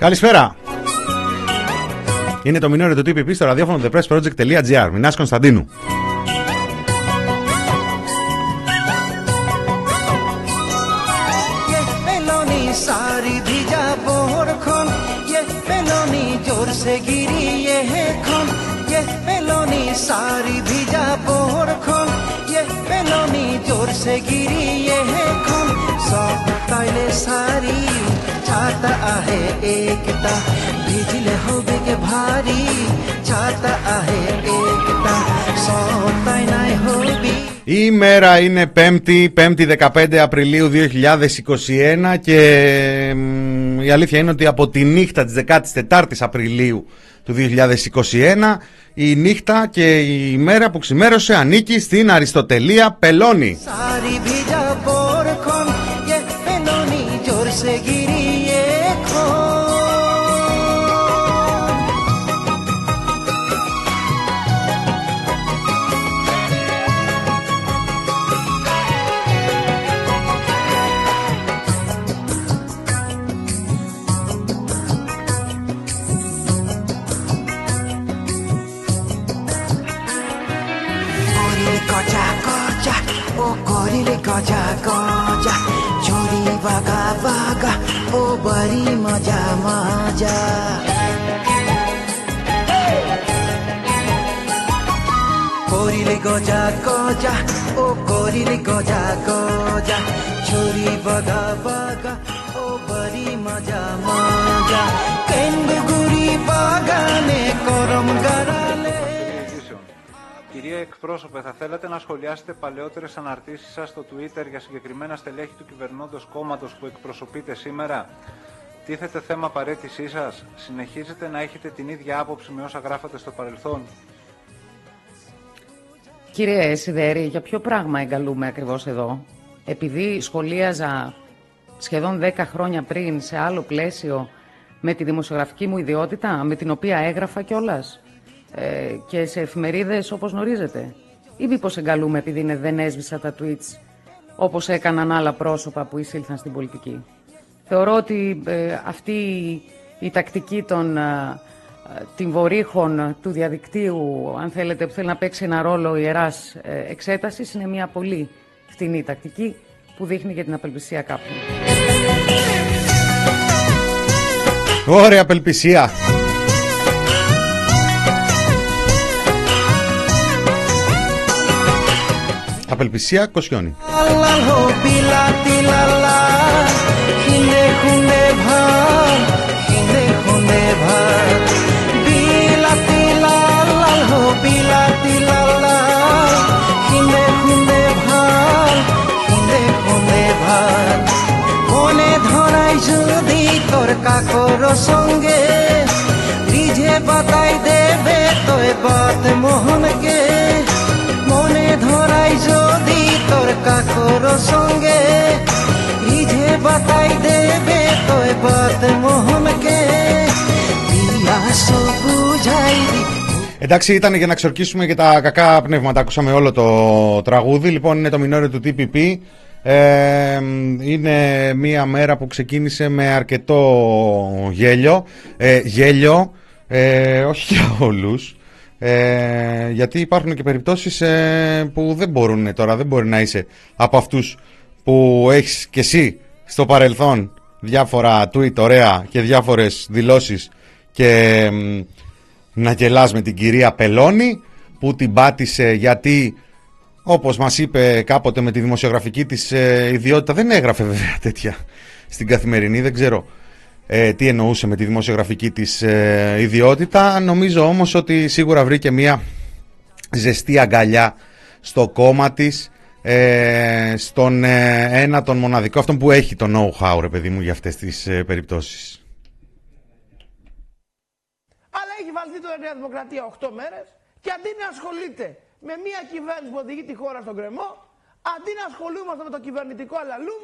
Καλησπέρα. Είναι το μηνόριο του TPP στο ραδιόφωνο thepressproject.gr. Μινάς Κωνσταντίνου. एकता भिजले होबे के भारी छाता आहे एकता सब तैनाय होबी Η ημέρα είναι 5η, 5η 15 Απριλίου 2021 και μ, η αλήθεια είναι ότι από τη νύχτα της 14ης Απριλίου του 2021 η νύχτα και η ημέρα που ξημέρωσε ανήκει στην Αριστοτελία Πελώνη. গজা গজা ঝুড়ি বাগা বাগা ও বড়ি মজা মজা। করিলে গজা গজা, ও করিলে গজা গজা ঝুড়ি বাগা বাগা ও বড়ি মজা মজা। কেন্দ্রগুড়ি বাগানে করম গড়ালে Κυρία εκπρόσωπε, θα θέλατε να σχολιάσετε παλαιότερες αναρτήσεις σας στο Twitter για συγκεκριμένα στελέχη του κυβερνώντος κόμματος που εκπροσωπείτε σήμερα; Τίθεται θέμα παρέτησή σας; Συνεχίζετε να έχετε την ίδια άποψη με όσα γράφατε στο παρελθόν; Κύριε Σιδέρη, για ποιο πράγμα εγκαλούμε ακριβώς εδώ; Επειδή σχολίαζα σχεδόν 10 χρόνια πριν σε άλλο πλαίσιο με τη δημοσιογραφική μου ιδιότητα, με την οποία έγραφα κιόλας ε, και σε εφημερίδες όπως γνωρίζετε. Ή μήπως εγκαλούμε επειδή είναι, δεν έσβησα τα tweets όπως έκαναν άλλα πρόσωπα που εισήλθαν στην πολιτική. Θεωρώ ότι ε, αυτή η τακτική των ε, ε, την βορύχων του διαδικτύου, αν θέλετε, που θέλει να παίξει ένα ρόλο ιεράς ε, εξέτασης, είναι μια πολύ φτηνή τακτική που δείχνει για την απελπισία κάποιου. Ωραία απελπισία. যদি তোর কাকর সঙ্গে রিঝে বাতাই দেবে তোয় বাত মোহনকে। সঙ্গে রিঝে বাতাই দেবে তোয় বাত মোহনকে পিয়াস বুঝাই দি Εντάξει, ήταν για να ξορκίσουμε και τα κακά πνεύματα. Ακούσαμε όλο το τραγούδι. Λοιπόν, είναι το μινόριο του TPP. Ε, είναι μία μέρα που ξεκίνησε με αρκετό γέλιο. Ε, γέλιο, ε, όχι για όλους. Ε, γιατί υπάρχουν και περιπτώσεις ε, που δεν μπορούν τώρα, δεν μπορεί να είσαι από αυτούς που έχεις και εσύ στο παρελθόν διάφορα tweet ωραία και διάφορες δηλώσεις και μ, να γελάς με την κυρία Πελώνη που την πάτησε γιατί όπως μας είπε κάποτε με τη δημοσιογραφική της ε, ιδιότητα δεν έγραφε βέβαια τέτοια στην καθημερινή δεν ξέρω ε, τι εννοούσε με τη δημοσιογραφική της ε, ιδιότητα. Νομίζω όμως ότι σίγουρα βρήκε μια ζεστή αγκαλιά στο κόμμα της ε, στον ε, ένα τον μοναδικό αυτόν που έχει το know-how ρε παιδί μου για αυτές τις ε, περιπτώσεις. Αλλά έχει βαλθεί το Νέα Δημοκρατία 8 μέρες και αντί να ασχολείται με μια κυβέρνηση που οδηγεί τη χώρα στον κρεμό, αντί να ασχολούμαστε με το κυβερνητικό αλαλούμ,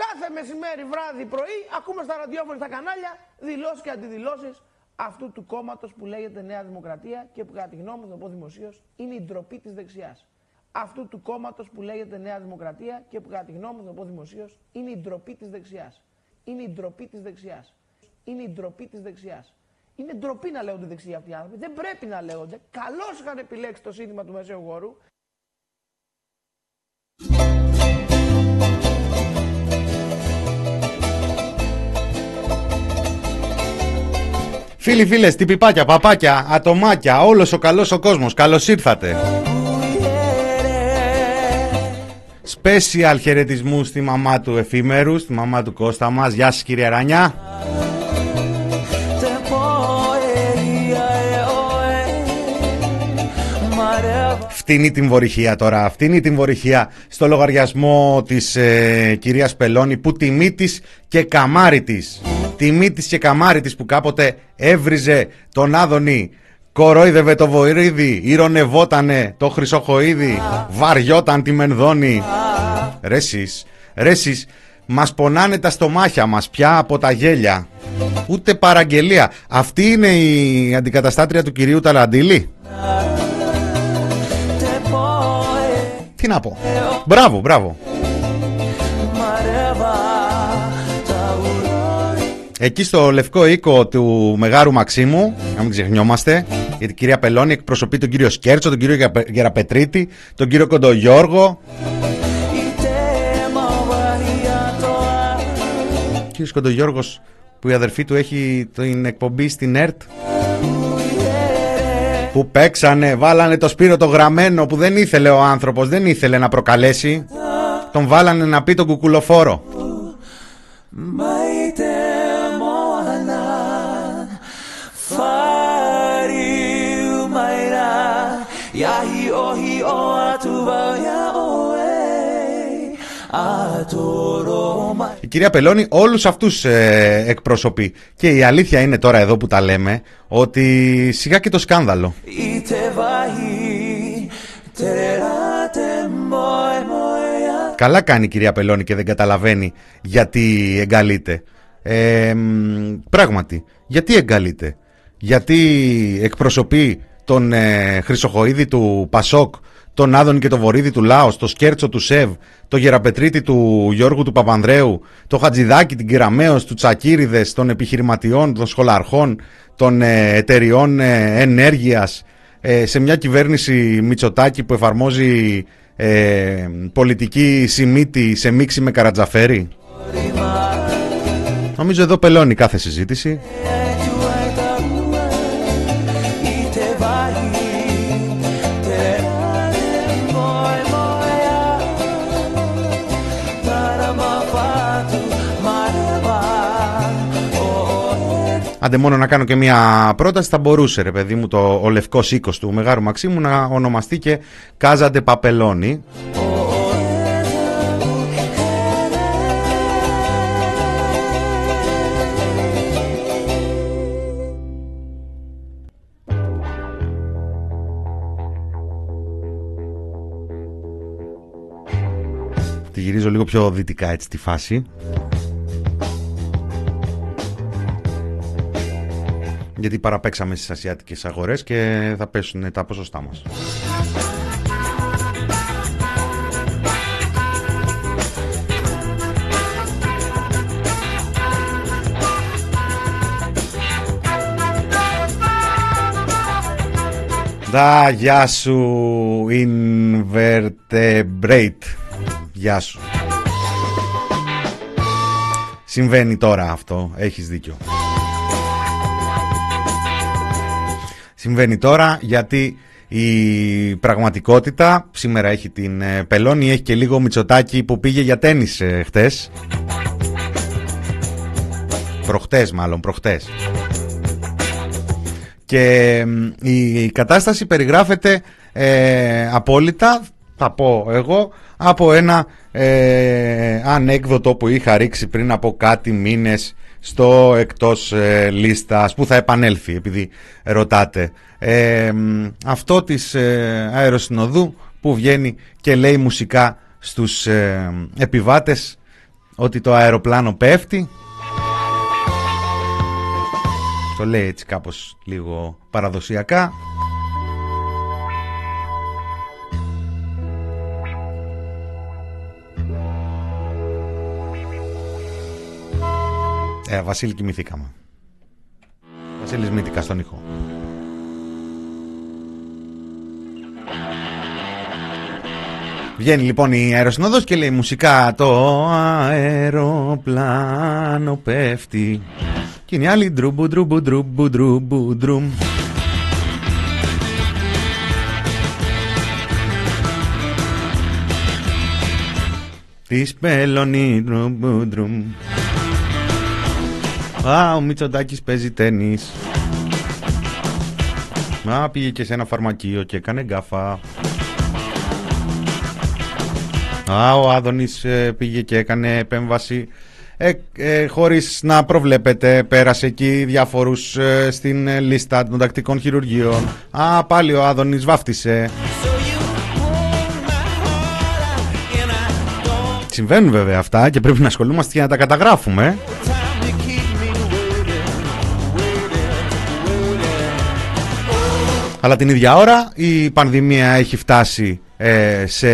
κάθε μεσημέρι, βράδυ, πρωί, ακούμε στα ραδιόφωνα, στα κανάλια, δηλώσεις και αντιδηλώσεις αυτού του κόμματος που λέγεται Νέα Δημοκρατία και που κατά τη γνώμη μου, θα το πω δημοσίως, είναι η ντροπή της δεξιάς. Αυτού του κόμματος που λέγεται Νέα Δημοκρατία και που κατά τη γνώμη μου, θα το πω δημοσίως, είναι η ντροπή της δεξιάς. Είναι η ντροπή της δεξιάς. είναι η ντροπή της δεξιάς. Είναι ντροπή να λέγονται δεξιοί αυτοί οι άνθρωποι. Δεν πρέπει να λέγονται. Καλώς είχαν επιλέξει το σύνθημα του Μεσαίου Γόρου. Φίλοι, φίλες, τυπιπάκια, παπάκια, ατομάκια, όλος ο καλός ο κόσμος, καλώς ήρθατε. Special χαιρετισμού στη μαμά του Εφήμερου, στη μαμά του Κώστα μας. Γεια σας κύριε Ράνια. Φτύνει την βορυχία τώρα, φτύνει την βορυχία στο λογαριασμό της ε, κυρίας Πελώνη που τιμή της και καμάρι της. Τιμή της και καμάρι της που κάποτε έβριζε τον Άδωνη Κορόιδευε το βοηρίδι, ηρωνευότανε το χρυσοχοίδι, βαριόταν τη μενδόνη. Ρε εσείς, ρε εσείς, μας πονάνε τα στομάχια μας πια από τα γέλια. Ούτε παραγγελία. Αυτή είναι η αντικαταστάτρια του κυρίου Ταλαντήλη. Τι να πω. Μπράβο, μπράβο. Εκεί στο λευκό οίκο του Μεγάρου Μαξίμου, να μην ξεχνιόμαστε, γιατί η κυρία Πελώνη εκπροσωπεί τον κύριο Σκέρτσο, τον κύριο Γεραπετρίτη, τον κύριο Κοντογιώργο. Ο κύριος Κοντογιώργος που η αδερφή του έχει την εκπομπή στην ΕΡΤ που παίξανε, βάλανε το Σπύρο το γραμμένο που δεν ήθελε ο άνθρωπος, δεν ήθελε να προκαλέσει. Τον βάλανε να πει τον κουκουλοφόρο. Η κυρία Πελώνη όλους αυτούς ε, εκπροσωπεί. Και η αλήθεια είναι τώρα εδώ που τα λέμε ότι σιγά και το σκάνδαλο. Καλά κάνει η κυρία Πελώνη και δεν καταλαβαίνει γιατί εγκαλείται. Ε, Πράγματι, γιατί εγκαλείται. Γιατί εκπροσωπεί τον ε, Χρυσοχοίδη του Πασόκ τον Άδωνη και τον Βορύδη του Λάος, το Σκέρτσο του Σεβ, το Γεραπετρίτη του Γιώργου του Παπανδρέου, το Χατζηδάκι, την Κυραμέως, του Τσακύριδες, των επιχειρηματιών, των σχολαρχών, των ε, εταιριών ε, ενέργειας, ε, σε μια κυβέρνηση Μητσοτάκη που εφαρμόζει πολιτική σημίτη σε μίξη με καρατζαφέρι. Νομίζω εδώ πελώνει κάθε συζήτηση. Άντε μόνο να κάνω και μια πρόταση, θα μπορούσε ρε παιδί μου το, ο λευκός οίκος του Μεγάρου Μαξίμου να ονομαστεί και Κάζαντε Παπελώνη. Τη γυρίζω λίγο πιο δυτικά έτσι τη φάση. Γιατί παραπέξαμε στις ασιατικές αγορές και θα πέσουν τα ποσοστά μας. Da, γεια σου, invertebrate. Γεια σου. Συμβαίνει τώρα αυτό, έχεις δίκιο. Συμβαίνει τώρα γιατί η πραγματικότητα σήμερα έχει την ε, Πελώνη, έχει και λίγο Μητσοτάκι που πήγε για τένις ε, χτες. Προχτές μάλλον, προχτές. Και η κατάσταση περιγράφεται ε, απόλυτα, θα πω εγώ, από ένα ε, ανέκδοτο που είχα ρίξει πριν από κάτι μήνες στο εκτός ε, λίστας που θα επανέλθει επειδή ρωτάτε. Ε, αυτό της ε, αεροσυνοδού που βγαίνει και λέει μουσικά στους ε, επιβάτες ότι το αεροπλάνο πέφτει. Το λέει έτσι κάπως λίγο παραδοσιακά Ε, Βασίλη, κοιμηθήκαμε. Βασίλης στον ήχο. Βγαίνει λοιπόν η αεροσυνόδος και λέει μουσικά το αεροπλάνο πέφτει και είναι άλλη ντρούμπου ντρούμπου ντρούμπου ντρούμπου ντρούμ Της πελωνή ντρούμπου ντρούμ Α, ο Μητσοτάκης παίζει τένις. Α, πήγε και σε ένα φαρμακείο και έκανε γκάφα. Α, ο Άδωνης ε, πήγε και έκανε επέμβαση. Ε, ε, χωρίς να προβλέπετε πέρασε εκεί διάφορους ε, στην λίστα των τακτικών χειρουργείων. Α, πάλι ο Άδωνης βάφτισε. Συμβαίνουν βέβαια αυτά και πρέπει να ασχολούμαστε και να τα καταγράφουμε Αλλά την ίδια ώρα η πανδημία έχει φτάσει ε, σε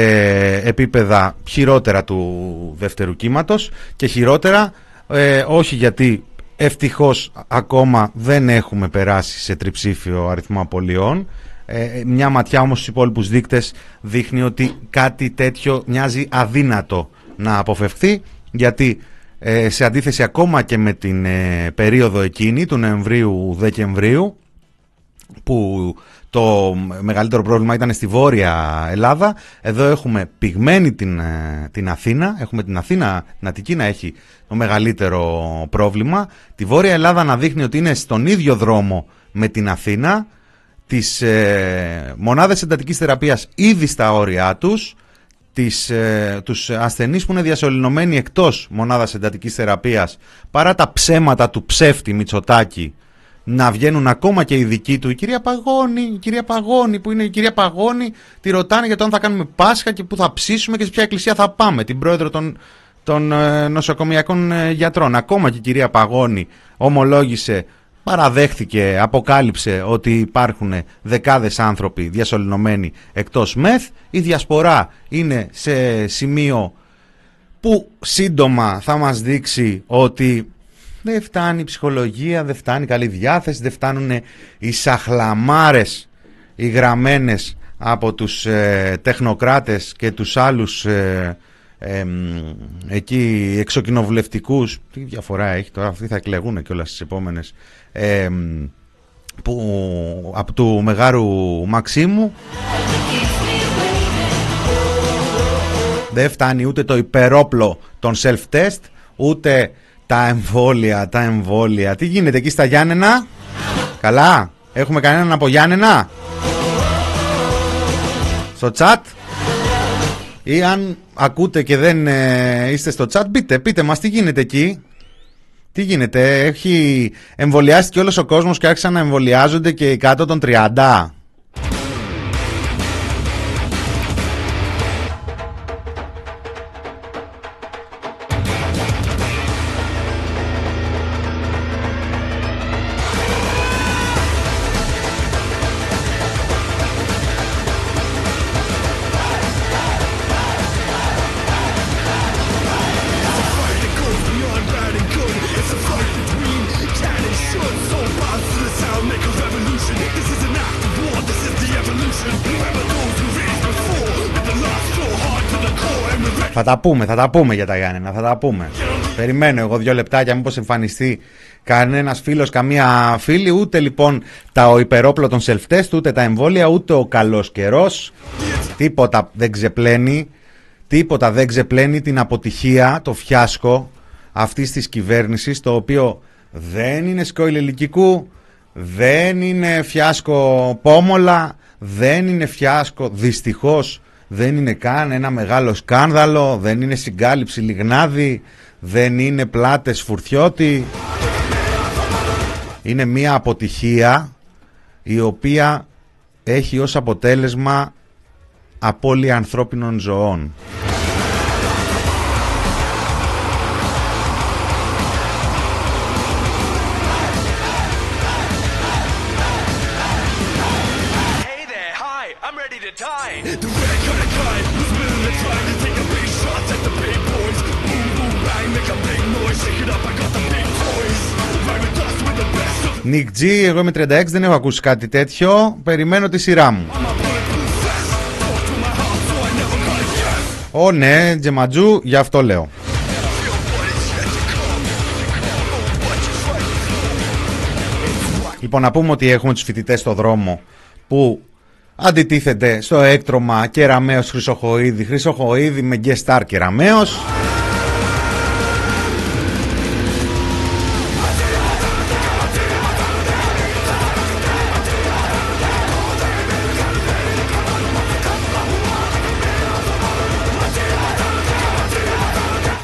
επίπεδα χειρότερα του δεύτερου κύματος και χειρότερα ε, όχι γιατί ευτυχώς ακόμα δεν έχουμε περάσει σε τριψήφιο αριθμό απολειών. Ε, μια ματιά όμως στους υπόλοιπους δείκτες δείχνει ότι κάτι τέτοιο μοιάζει αδύνατο να αποφευχθεί γιατί σε αντίθεση ακόμα και με την περίοδο εκείνη του Νοεμβρίου-Δεκεμβρίου που το μεγαλύτερο πρόβλημα ήταν στη Βόρεια Ελλάδα. Εδώ έχουμε πυγμένη την, ε, την Αθήνα. Έχουμε την Αθήνα, την Αττική να έχει το μεγαλύτερο πρόβλημα. Τη Βόρεια Ελλάδα να δείχνει ότι είναι στον ίδιο δρόμο με την Αθήνα. Τις ε, μονάδες εντατικής θεραπείας ήδη στα όρια τους. Τις, ε, τους ασθενείς που είναι διασωληνωμένοι εκτός μονάδας εντατικής θεραπείας παρά τα ψέματα του ψεύτη Μητσοτάκη να βγαίνουν ακόμα και οι δικοί του. Η κυρία Παγώνη, η κυρία Παγώνη που είναι η κυρία Παγώνη, τη ρωτάνε για το αν θα κάνουμε Πάσχα και πού θα ψήσουμε και σε ποια εκκλησία θα πάμε. Την πρόεδρο των, των ε, νοσοκομιακών ε, γιατρών. Ακόμα και η κυρία Παγώνη ομολόγησε, παραδέχθηκε, αποκάλυψε ότι υπάρχουν δεκάδες άνθρωποι διασωληνωμένοι εκτός ΜΕΘ. Η διασπορά είναι σε σημείο που σύντομα θα μας δείξει ότι δεν φτάνει η ψυχολογία, δεν φτάνει η καλή διάθεση, δεν φτάνουν οι σαχλαμάρες, οι γραμμένες από τους ε, τεχνοκράτες και τους άλλους ε, εκεί εξοκοινοβουλευτικούς. Τι διαφορά έχει τώρα, αυτοί θα εκλεγούν και όλα στις επόμενες. που, από του Μεγάρου Μαξίμου δεν φτάνει ούτε το υπερόπλο των self-test ούτε τα εμβόλια, τα εμβόλια. Τι γίνεται εκεί στα Γιάννενα; Καλά. Έχουμε κανέναν από Γιάννενα; Στο chat; Ή αν ακούτε και δεν ε, είστε στο chat, πείτε, πείτε μας τι γίνεται εκεί; Τι γίνεται, έχει εμβολιάσει όλος ο κόσμος και άρχισαν να εμβολιάζονται και κάτω των 30. Θα τα πούμε, θα τα πούμε για τα Γιάννενα, θα τα πούμε. Περιμένω εγώ δύο λεπτάκια μήπως εμφανιστεί κανένας φίλος, καμία φίλη, ούτε λοιπόν τα ο υπερόπλο των self-test, ούτε τα εμβόλια, ούτε ο καλός καιρός. Τίποτα δεν ξεπλένει, τίποτα δεν ξεπλένει την αποτυχία, το φιάσκο αυτής της κυβέρνησης, το οποίο δεν είναι σκόιλ ελικικού, δεν είναι φιάσκο πόμολα, δεν είναι φιάσκο δυστυχώς δεν είναι καν ένα μεγάλο σκάνδαλο, δεν είναι συγκάλυψη λιγνάδι, δεν είναι πλάτες φουρτιώτη. Είναι μία αποτυχία η οποία έχει ως αποτέλεσμα απώλεια ανθρώπινων ζωών. Νικ G, εγώ είμαι 36, δεν έχω ακούσει κάτι τέτοιο. Περιμένω τη σειρά μου. Ω ναι, Τζεματζού, γι' αυτό λέω. Λοιπόν, να πούμε ότι έχουμε τους φοιτητές στο δρόμο που αντιτίθεται στο έκτρωμα Κεραμέως Χρυσοχοίδη, Χρυσοχοίδη με guest star Κεραμέως.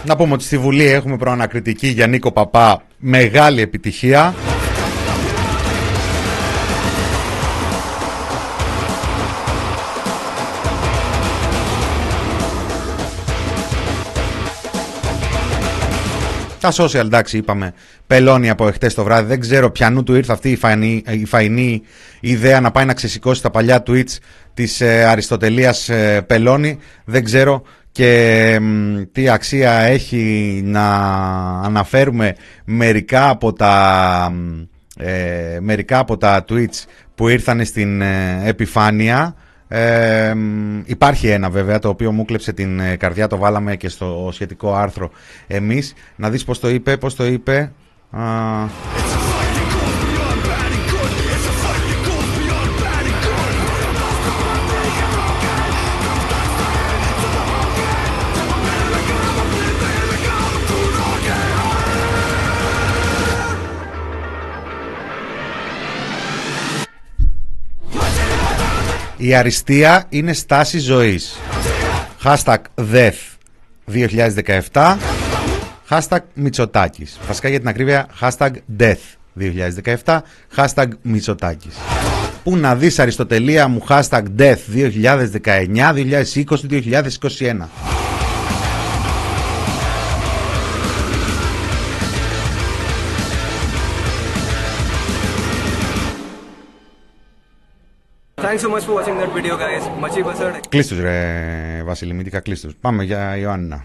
Να πούμε ότι στη Βουλή έχουμε προανακριτική για Νίκο Παπά, μεγάλη επιτυχία. Τα social εντάξει είπαμε πελώνει από εχθές το βράδυ. Δεν ξέρω ποιανού του ήρθε αυτή η φαϊνή, η φαϊνή ιδέα να πάει να ξεσηκώσει τα παλιά tweets της ε, Αριστοτελείας ε, Πελώνη Δεν ξέρω και τι αξία έχει να αναφέρουμε μερικά από τα, ε, μερικά από τα tweets που ήρθαν στην ε, επιφάνεια. Ε, υπάρχει ένα βέβαια το οποίο μου κλέψε την ε, καρδιά, το βάλαμε και στο σχετικό άρθρο εμείς. Να δεις πώς το είπε, πώς το είπε. Η αριστεία είναι στάση ζωής. Hashtag death 2017. Hashtag Μητσοτάκης. Βασικά για την ακρίβεια hashtag death 2017. Hashtag Μητσοτάκης. Πού να δεις αριστοτελεία μου hashtag death 2019, 2020, 2021. Thanks so much for watching that video, guys. Machi Basad. Κλείστος ρε Βασίλη, μυντικά κλείστος. Πάμε για Ιωάννα.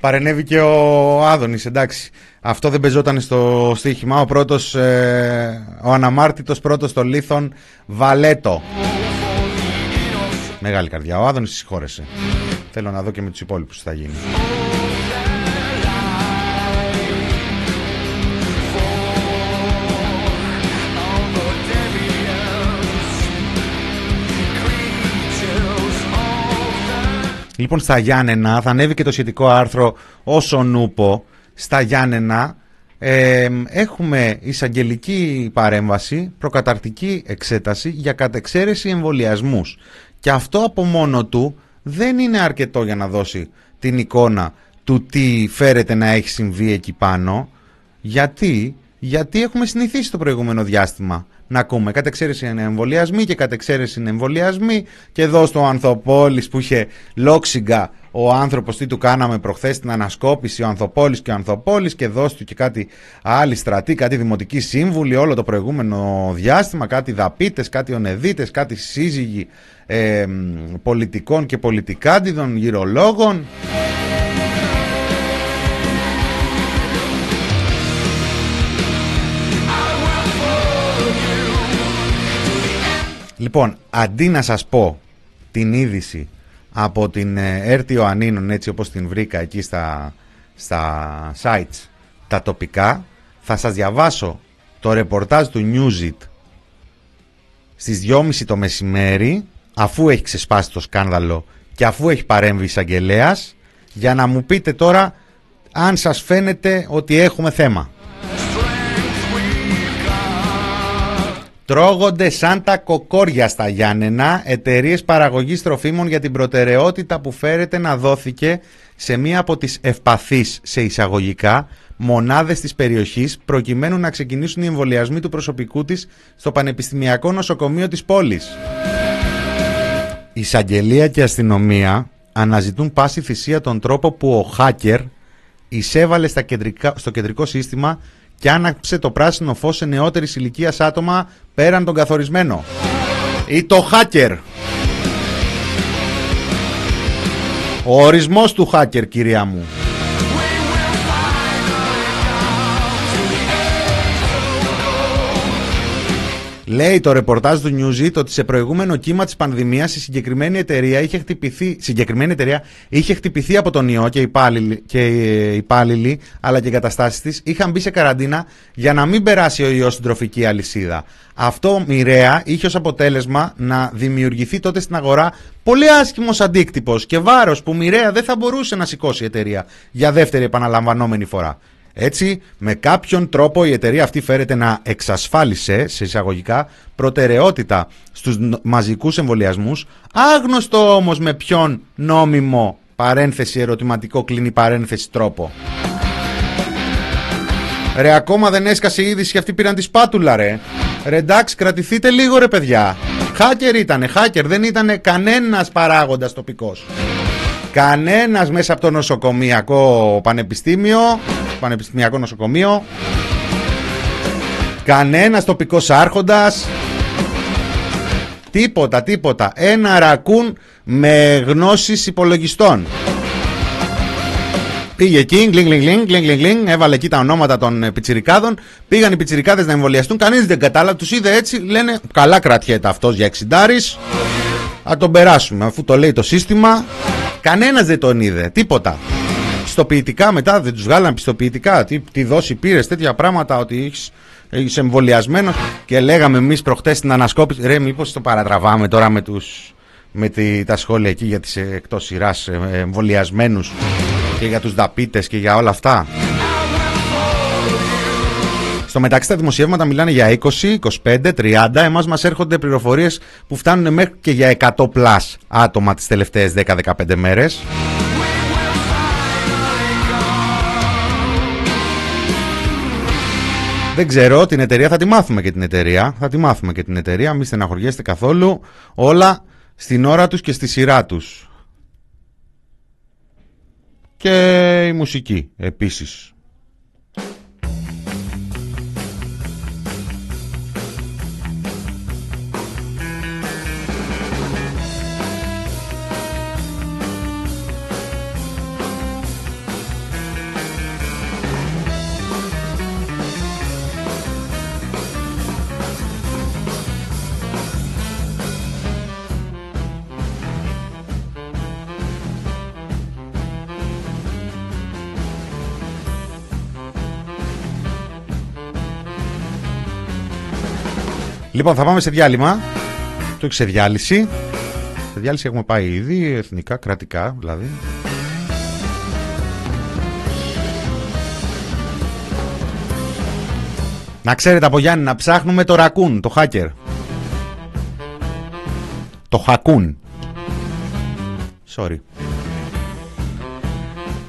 Παρενέβη και ο Άδωνης, εντάξει. Αυτό δεν πεζόταν στο στοίχημα. Ο πρώτος, ε, ο αναμάρτητος πρώτος στο Λίθον, Βαλέτο. Μεγάλη καρδιά. Ο Άδωνης συγχώρεσε. Θέλω να δω και με τους υπόλοιπους τι θα γίνει. Λοιπόν, στα Γιάννενα θα ανέβει και το σχετικό άρθρο όσο νούπο. Στα Γιάννενα ε, έχουμε εισαγγελική παρέμβαση, προκαταρτική εξέταση για κατεξαίρεση εμβολιασμούς. Και αυτό από μόνο του δεν είναι αρκετό για να δώσει την εικόνα του τι φέρεται να έχει συμβεί εκεί πάνω. Γιατί, γιατί έχουμε συνηθίσει το προηγούμενο διάστημα να ακούμε. Κατ' εξαίρεση είναι εμβολιασμοί και κατ' εξαίρεση είναι εμβολιασμοί. Και εδώ στο Ανθοπόλης που είχε λόξιγκα ο άνθρωπος τι του κάναμε προχθές την ανασκόπηση ο Ανθοπόλης και ο Ανθοπόλης και δώσ' του και κάτι άλλη στρατή, κάτι δημοτική σύμβουλη όλο το προηγούμενο διάστημα, κάτι δαπίτες, κάτι ονεδίτες, κάτι σύζυγοι ε, πολιτικών και πολιτικάντιδων, γυρολόγων. Λοιπόν, αντί να σας πω την είδηση από την ε, Έρτη Ιωαννίνων έτσι όπως την βρήκα εκεί στα, στα sites τα τοπικά θα σας διαβάσω το ρεπορτάζ του Newsit στις 2.30 το μεσημέρι αφού έχει ξεσπάσει το σκάνδαλο και αφού έχει παρέμβει εισαγγελέας, για να μου πείτε τώρα αν σας φαίνεται ότι έχουμε θέμα. Τρώγονται σαν τα κοκόρια στα Γιάννενα εταιρείες παραγωγής τροφίμων για την προτεραιότητα που φέρεται να δόθηκε σε μία από τις ευπαθείς σε εισαγωγικά μονάδες της περιοχής προκειμένου να ξεκινήσουν οι εμβολιασμοί του προσωπικού της στο Πανεπιστημιακό Νοσοκομείο της πόλης. Η εισαγγελία και αστυνομία αναζητούν πάση θυσία τον τρόπο που ο hacker εισέβαλε στα κεντρικά, στο κεντρικό σύστημα και άναψε το πράσινο φως σε νεότερης ηλικίας άτομα πέραν τον καθορισμένο. Ή το hacker. Ο ορισμός του hacker, κυρία μου. Λέει το ρεπορτάζ του Newsy ότι σε προηγούμενο κύμα της πανδημίας η συγκεκριμένη εταιρεία είχε χτυπηθεί, συγκεκριμένη εταιρεία είχε χτυπηθεί από τον ιό και οι υπάλληλοι, και οι υπάλληλοι αλλά και οι καταστάσει της είχαν μπει σε καραντίνα για να μην περάσει ο ιός στην τροφική αλυσίδα. Αυτό μοιραία είχε ως αποτέλεσμα να δημιουργηθεί τότε στην αγορά πολύ άσχημος αντίκτυπος και βάρος που μοιραία δεν θα μπορούσε να σηκώσει η εταιρεία για δεύτερη επαναλαμβανόμενη φορά. Έτσι, με κάποιον τρόπο η εταιρεία αυτή φέρεται να εξασφάλισε, σε εισαγωγικά, προτεραιότητα στους μαζικούς εμβολιασμούς, άγνωστο όμως με ποιον νόμιμο παρένθεση ερωτηματικό κλείνει παρένθεση τρόπο. Ρε ακόμα δεν έσκασε η είδηση και αυτοί πήραν τη σπάτουλα ρε. Ρε εντάξει κρατηθείτε λίγο ρε παιδιά. Χάκερ ήτανε, χάκερ δεν ήτανε κανένας παράγοντας τοπικός. Κανένας μέσα από το νοσοκομιακό πανεπιστήμιο Πανεπιστημιακό Νοσοκομείο. Κανένας τοπικός άρχοντας. Τίποτα, τίποτα. Ένα ρακούν με γνώσεις υπολογιστών. Πήγε εκεί, γκλινγκ, γκλινγκ, γκλινγκ, γκλινγκ, έβαλε εκεί τα ονόματα των ε, πιτσιρικάδων. Πήγαν οι πιτσιρικάδες να εμβολιαστούν. Κανείς δεν κατάλαβε, τους είδε έτσι. Λένε, καλά κρατιέται αυτός για εξηντάρης. Ας τον περάσουμε, αφού το λέει το σύστημα. Κανένας δεν τον είδε, τίποτα πιστοποιητικά μετά, δεν τους βγάλαν πιστοποιητικά. Τι, τι δόση πήρες, τέτοια πράγματα ότι είσαι εμβολιασμένος και λέγαμε εμείς προχτές στην ανασκόπηση. Ρε, μήπως το παρατραβάμε τώρα με, τους, με τη, τα σχόλια εκεί για τις εκτός σειράς ε, εμβολιασμένους και για τους δαπίτε και για όλα αυτά. Στο μεταξύ τα δημοσιεύματα μιλάνε για 20, 25, 30. Εμάς μας έρχονται πληροφορίες που φτάνουν μέχρι και για 100 πλάς άτομα τις τελευταίες 10-15 μέρες. Δεν ξέρω, την εταιρεία θα τη μάθουμε και την εταιρεία. Θα τη μάθουμε και την εταιρεία, μην στεναχωριέστε καθόλου. Όλα στην ώρα τους και στη σειρά τους. Και η μουσική επίσης. Λοιπόν, θα πάμε σε διάλειμμα. Το έχει σε διάλυση. Σε διάλυση έχουμε πάει ήδη, εθνικά, κρατικά δηλαδή. Να ξέρετε από Γιάννη να ψάχνουμε το ρακούν, το hacker. Το χακούν. Sorry.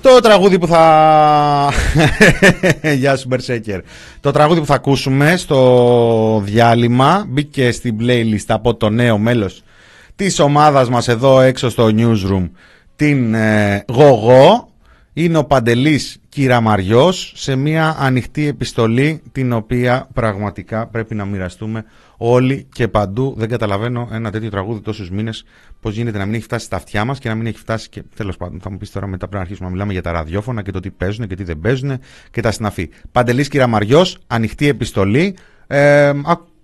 Το τραγούδι που θα... Γεια σου Μπερσέκερ. Το τραγούδι που θα ακούσουμε στο διάλειμμα μπήκε στην playlist από το νέο μέλος της ομάδας μας εδώ έξω στο newsroom την ε, Γογό είναι ο Παντελής Κυραμαριός σε μια ανοιχτή επιστολή την οποία πραγματικά πρέπει να μοιραστούμε όλοι και παντού. Δεν καταλαβαίνω ένα τέτοιο τραγούδι τόσους μήνες πώς γίνεται να μην έχει φτάσει στα αυτιά μας και να μην έχει φτάσει και τέλος πάντων θα μου πεις τώρα μετά πρέπει να αρχίσουμε να μιλάμε για τα ραδιόφωνα και το τι παίζουν και τι δεν παίζουν και τα συναφή. Παντελής Κυραμαριός, ανοιχτή επιστολή. Ε,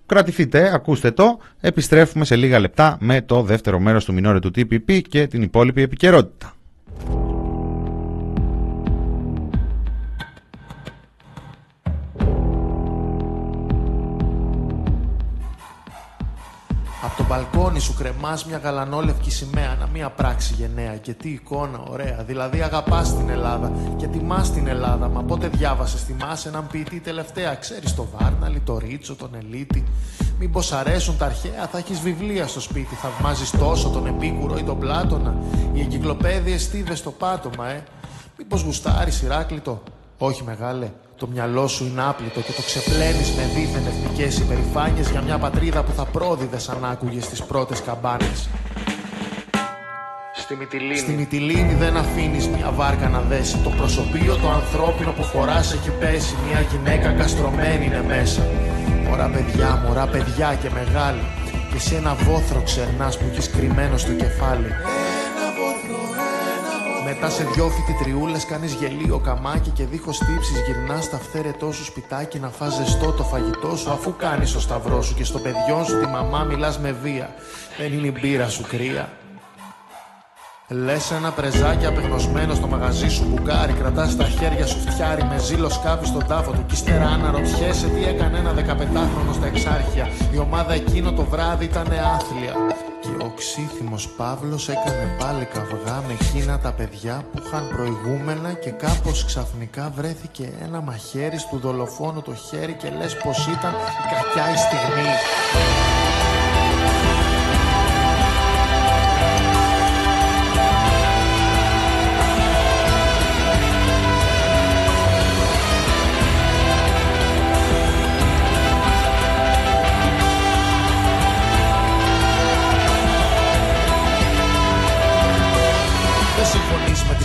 κρατηθείτε, ακούστε το. Επιστρέφουμε σε λίγα λεπτά με το δεύτερο μέρος του μινόρε του TPP και την υπόλοιπη επικαιρότητα. Το μπαλκόνι σου κρεμάς μια γαλανόλευκη σημαία να μία πράξη γενναία. Και τι εικόνα ωραία. Δηλαδή αγαπάς την Ελλάδα και τιμάς την Ελλάδα. Μα πότε διάβασες τιμάς έναν ποιητή τελευταία. Ξέρεις το Βάρναλι, το Ρίτσο, τον Ελίτη. Μήπως αρέσουν τα αρχαία θα έχεις βιβλία στο σπίτι. Θαυμάζεις τόσο τον Επίκουρο ή τον Πλάτωνα. Οι εγκυκλοπαίδειες στίβες στο πάτωμα ε. Μήπως γουστάρεις Ηράκλειτο. Όχι μεγάλε το μυαλό σου είναι άπλητο και το ξεπλένεις με δίθεν εθνικές υπερηφάνειες για μια πατρίδα που θα πρόδιδες αν άκουγες τις πρώτες καμπάνες. Στη Μυτιλίνη. Στη Μυτιλίνη δεν αφήνεις μια βάρκα να δέσει. Το προσωπείο το ανθρώπινο που φοράς έχει πέσει. Μια γυναίκα καστρωμένη είναι μέσα. Μωρά παιδιά, μωρά παιδιά και μεγάλη. Και σε ένα βόθρο ξερνάς που έχεις κρυμμένο στο κεφάλι. Μετά σε δυο φοιτητριούλες κάνεις γελίο καμάκι και δίχως τύψεις γυρνάς στα φθαίρετό σου σπιτάκι να φας ζεστό το φαγητό σου αφού κάνεις το σταυρό σου και στο παιδιό σου τη μαμά μιλάς με βία. Δεν είναι η μπύρα σου κρύα. Λες ένα πρεζάκι απεγνωσμένο στο μαγαζί σου μπουγκάρι Κρατάς στα χέρια σου φτιάρι με ζήλο σκάβει στον τάφο του Κι ύστερα αναρωτιέσαι τι έκανε ένα 15χρονο στα εξάρχεια Η ομάδα εκείνο το βράδυ ήταν άθλια Και ο ξύθιμος Παύλος έκανε πάλι καυγά με εκείνα τα παιδιά που είχαν προηγούμενα Και κάπως ξαφνικά βρέθηκε ένα μαχαίρι του δολοφόνου το χέρι Και λες πως ήταν η κακιά η στιγμή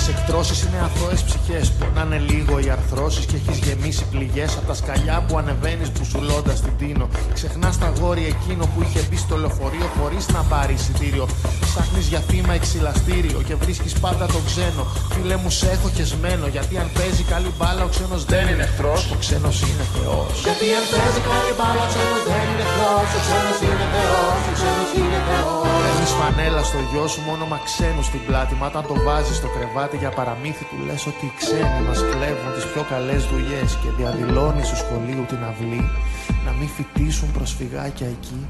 συμφωνεί με τις εκτρώσεις, είναι αθώες ψυχές. Πονάνε λίγο οι αρθρώσεις και έχεις γεμίσει πληγές από τα σκαλιά που ανεβαίνεις πουσουλώντα την τίνο. Ξεχνάς τα γόρι εκείνο που είχε μπει στο λεωφορείο χωρίς να πάρει εισιτήριο. Ψάχνεις για θύμα εξυλαστήριο και βρίσκεις πάντα τον ξένο. Φίλε μου, σε έχω χεσμένο γιατί αν παίζει καλή μπάλα ο ξένος δεν είναι εχθρός. Ο ξένος είναι θεός. Γιατί αν παίζει καλή μπάλα ο ξένος δεν είναι εχθρός. Ο ξένος είναι θεός. Ο ξένος είναι θεός. Παίρνει φανέλα στο γιο σου μόνο μα ξένου στην πλάτη. Μα όταν το βάζεις στο κρεβάτι για παραμύθι του λες ότι οι ξένοι μας κλέβουν τις πιο καλές δουλειές και διαδηλώνει στο σχολείο την αυλή να μην φοιτήσουν προσφυγάκια εκεί,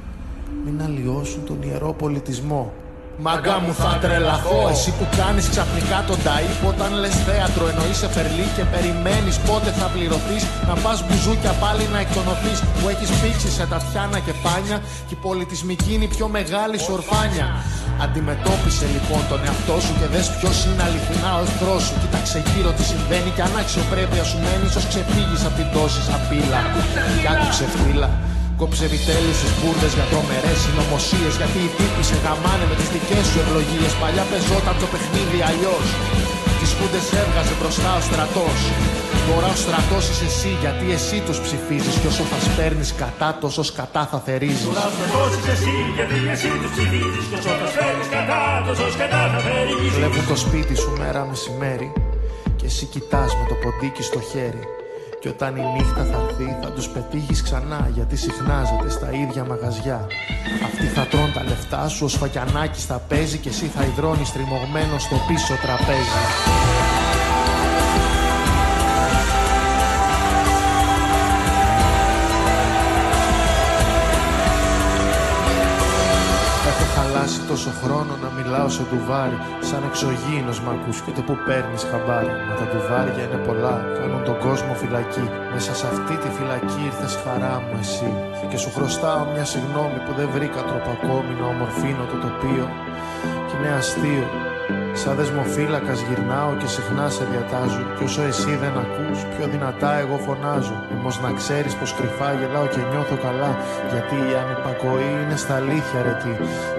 μην αλλοιώσουν τον ιερό πολιτισμό. Μαγκά μου θα τρελαθώ. Εσύ που κάνεις ξαφνικά τον ταΐπ Όταν λες θέατρο εννοείσαι φερλί Και περιμένεις πότε θα πληρωθείς. Να πας μπουζούκια πάλι να εκτονωθείς Που έχεις πήξει σε τατιάνα και πάνια Και η πολιτισμική είναι η πιο μεγάλη σου ορφάνια Αντιμετώπισε λοιπόν τον εαυτό σου Και δες ποιος είναι αληθινά ο εχθρός σου. Κοίταξε γύρω τι συμβαίνει Και αν αξιοπρέπεια σου μένεις Ίσως ξεφύγεις απ' την τόση σαπίλα. Κι άκου ξεφύλα Κόψε επιτέλους τις μπουρδες για τρομερές συνωμοσίες. Γιατί οι τύποι σε γαμάνε με τις δικές σου ευλογίες. Παλιά πεζόταν το παιχνίδι αλλιώς. Τις χούντε έβγαζε μπροστά ο στρατός. Τώρα ο στρατός είσαι εσύ γιατί εσύ τους ψηφίζεις. Και όσο θα σπέρνεις κατά, τόσο κατά θα θερίζεις. Βλέπουν το σπίτι σου μέρα μεσημέρι. Και εσύ κοιτάς με το ποντίκι στο χέρι. Και όταν η νύχτα θα έρθει θα τους πετύχεις ξανά Γιατί συχνάζεται στα ίδια μαγαζιά. Αυτοί θα τρώνε τα λεφτά σου, ο σφακιανάκης θα παίζει Και εσύ θα υδρώνεις τριμωγμένο στο πίσω τραπέζι Έχω χαλάσει τόσο χρόνο να μιλάω σε ντουβάρι Σαν εξωγήινος μ' ακούς και το που παίρνεις χαμπάρι Μα τα ντουβάρια είναι πολλά, κάνουν τον κόσμο φυλακή. Μέσα σε αυτή τη φυλακή ήρθες χαρά μου εσύ. Και σου χρωστάω μια συγνώμη που δεν βρήκα τρόπο ακόμη να ομορφύνω το τοπίο. Και είναι αστείο Σαν δεσμοφύλακας γυρνάω και συχνά σε διατάζω. Κι όσο εσύ δεν ακούς, πιο δυνατά εγώ φωνάζω. Όμως να ξέρεις πως κρυφά γελάω και νιώθω καλά. Γιατί η ανυπακοή είναι στα αλήθεια ρε τι.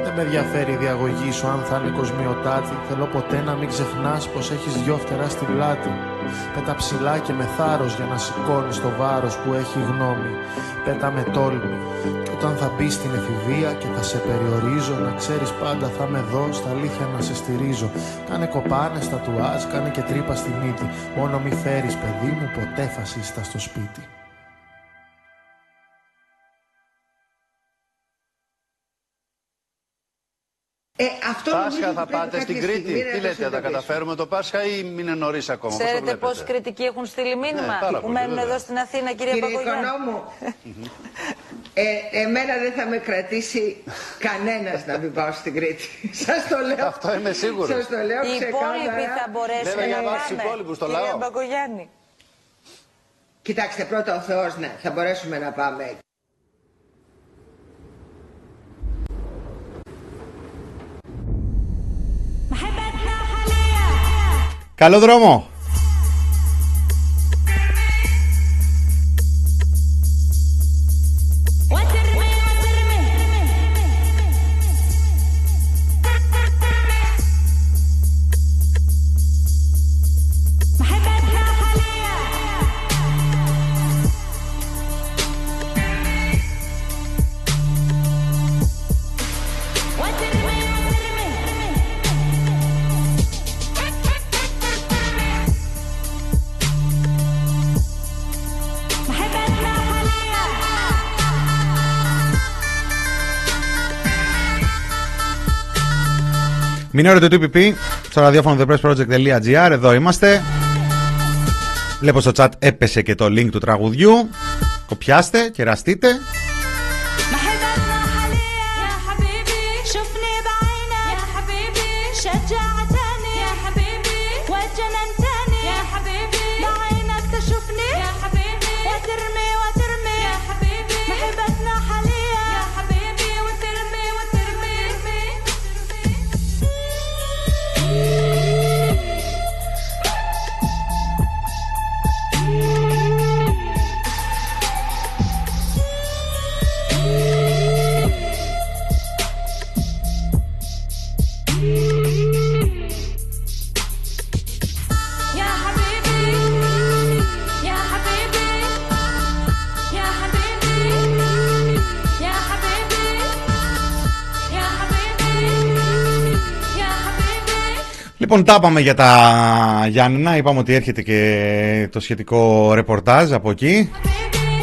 Δεν με ενδιαφέρει η διαγωγή σου αν θα είναι κοσμιοτάτη Θέλω ποτέ να μην ξεχνάς πως έχεις δυο φτερά στην πλάτη Πέτα ψηλά και με θάρρος για να σηκώνεις το βάρος που έχει γνώμη. Πέτα με τόλμη. Και όταν θα μπεις στην εφηβεία και θα σε περιορίζω Να ξέρεις πάντα θα είμαι εδώ στα αλήθεια να σε στηρίζω. Κάνε κοπάνες, τατουάζ, κάνε και τρύπα στη μύτη. Μόνο μη φέρεις παιδί μου ποτέ φασίστα στο σπίτι αυτό νομίζω Πάσχα ότι θα πρέπει πάτε κάποια στην στιγμή Κρήτη. να Τι το λέτε, θα τα συνειδητοποιήσουμε. καταφέρουμε το Πάσχα ή είναι νωρίς ακόμα; πώς το Ξέρετε βλέπετε; πόσοι κριτικοί έχουν στείλει μήνυμα; Ναι, πάρα που πολύ, μένουν βέβαια. εδώ στην Αθήνα, κυρία Κύριε Παπαγιάννη. Οικονόμου, ε, εμένα δεν θα με κρατήσει κανένας να μην πάω στην Κρήτη. Σας το λέω. Αυτό είμαι σίγουρος. Σας το λέω Οι υπόλοιποι ξεκάθαρα. θα μπορέσουν Βέβαια, για να βάση τους πάνε. υπόλοιπους, το Κυρία λαό. Μπακογιάννη. Κοιτάξτε, πρώτα ο Θεός, ναι, θα μπορέσουμε να πάμε. Καλό δρόμο. Μηνόριο του TPP στο ραδιόφωνο thepressproject.gr. Εδώ είμαστε. Βλέπω στο chat έπεσε και το link του τραγουδιού. Κοπιάστε, κεραστείτε. Λοιπόν, τα είπαμε για τα Γιάννενα. Είπαμε ότι έρχεται και το σχετικό ρεπορτάζ από εκεί.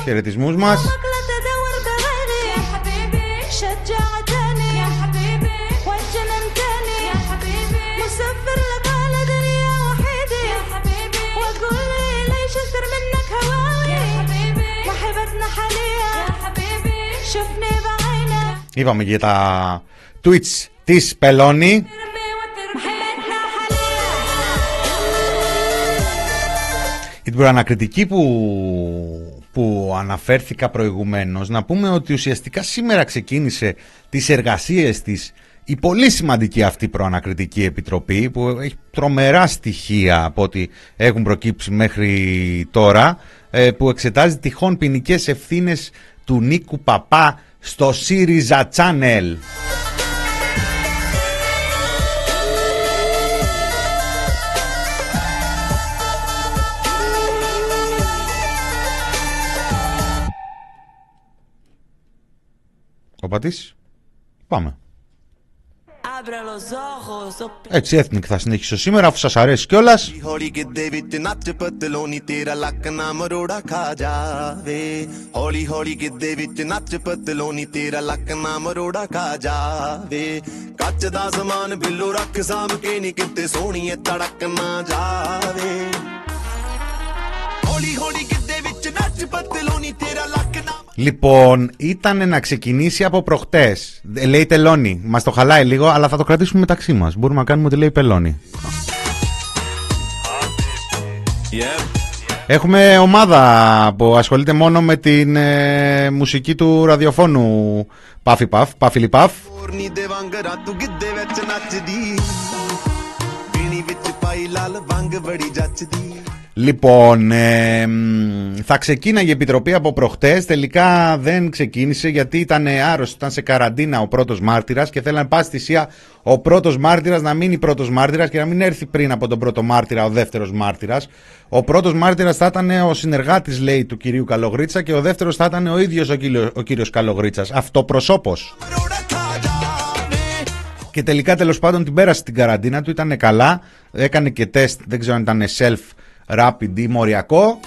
Χαιρετισμού μα. Είπαμε για τα Twitch της Πελώνη. Την προανακριτική που, που αναφέρθηκα προηγουμένως να πούμε ότι ουσιαστικά σήμερα ξεκίνησε τις εργασίες της η πολύ σημαντική αυτή προανακριτική επιτροπή που έχει τρομερά στοιχεία από ό,τι έχουν προκύψει μέχρι τώρα ε, που εξετάζει τυχόν ποινικές ευθύνες του Νίκου Παπά στο ΣΥΡΙΖΑ Channel. Ο Πατής, πάμε. Έτσι, Ethnic θα συνεχίσω σήμερα, αφού σας αρέσει κιόλας. ਹੌਲੀ ਗਿੱਦੇ ਵਿੱਚ ਨੱਚ ਪਤਲੋਨੀ ਤੇਰਾ ਲੱਕ ਨਾ ਮਰੋੜਾ ਖਾ ਜਾਵੇ ਹੌਲੀ ਹੌਲੀ ਗਿੱਦੇ ਵਿੱਚ ਨੱਚ ਪਤਲੋਨੀ ਤੇਰਾ ਲੱਕ ਨਾ ਮਰੋੜਾ ਖਾ ਜਾਵੇ ਕੱਚ ਦਾ ਸਮਾਨ ਬਿੱਲੋ ਰੱਖ ਸਾਂਭ ਕੇ ਨੀ ਕਿਤੇ ਸੋਹਣੀਏ ਤੜਕ ਨਾ ਜਾਵੇ ਹੌਲੀ ਹੌਲੀ ਗਿੱਦੇ ਵਿੱਚ ਨੱਚ ਪਤਲੋਨੀ ਤੇਰਾ ਲੱਕ ਨਾ Λοιπόν, ήταν να ξεκινήσει από προχτές. Λέει τελώνει. Μας το χαλάει λίγο, αλλά θα το κρατήσουμε μεταξύ μας. Μπορούμε να κάνουμε ότι λέει πελώνει. Έχουμε ομάδα που ασχολείται μόνο με την ε, μουσική του ραδιοφώνου Πάφι Παφ, Πάφιλι Παφ. ਨੀ Λοιπόν, ε, μ, θα ξεκίναγε η Επιτροπή από προχτές, τελικά δεν ξεκίνησε γιατί ήταν άρρωστο, ήταν σε καραντίνα ο πρώτος μάρτυρας και θέλανε πάση θυσία ο πρώτος μάρτυρας να μείνει πρώτος μάρτυρας και να μην έρθει πριν από τον πρώτο μάρτυρα ο δεύτερος μάρτυρας. Ο πρώτος μάρτυρας θα ήταν ο συνεργάτης λέει του κυρίου Καλογρίτσα και ο δεύτερος θα ήταν ο ίδιος ο, κύριο, ο κύριος Καλογρίτσας, αυτοπροσώπος. Και τελικά τέλος πάντων την πέρασε την καραντίνα του, ήταν καλά, έκανε και τεστ, δεν ξέρω αν ήταν self rapid ή μοριακό.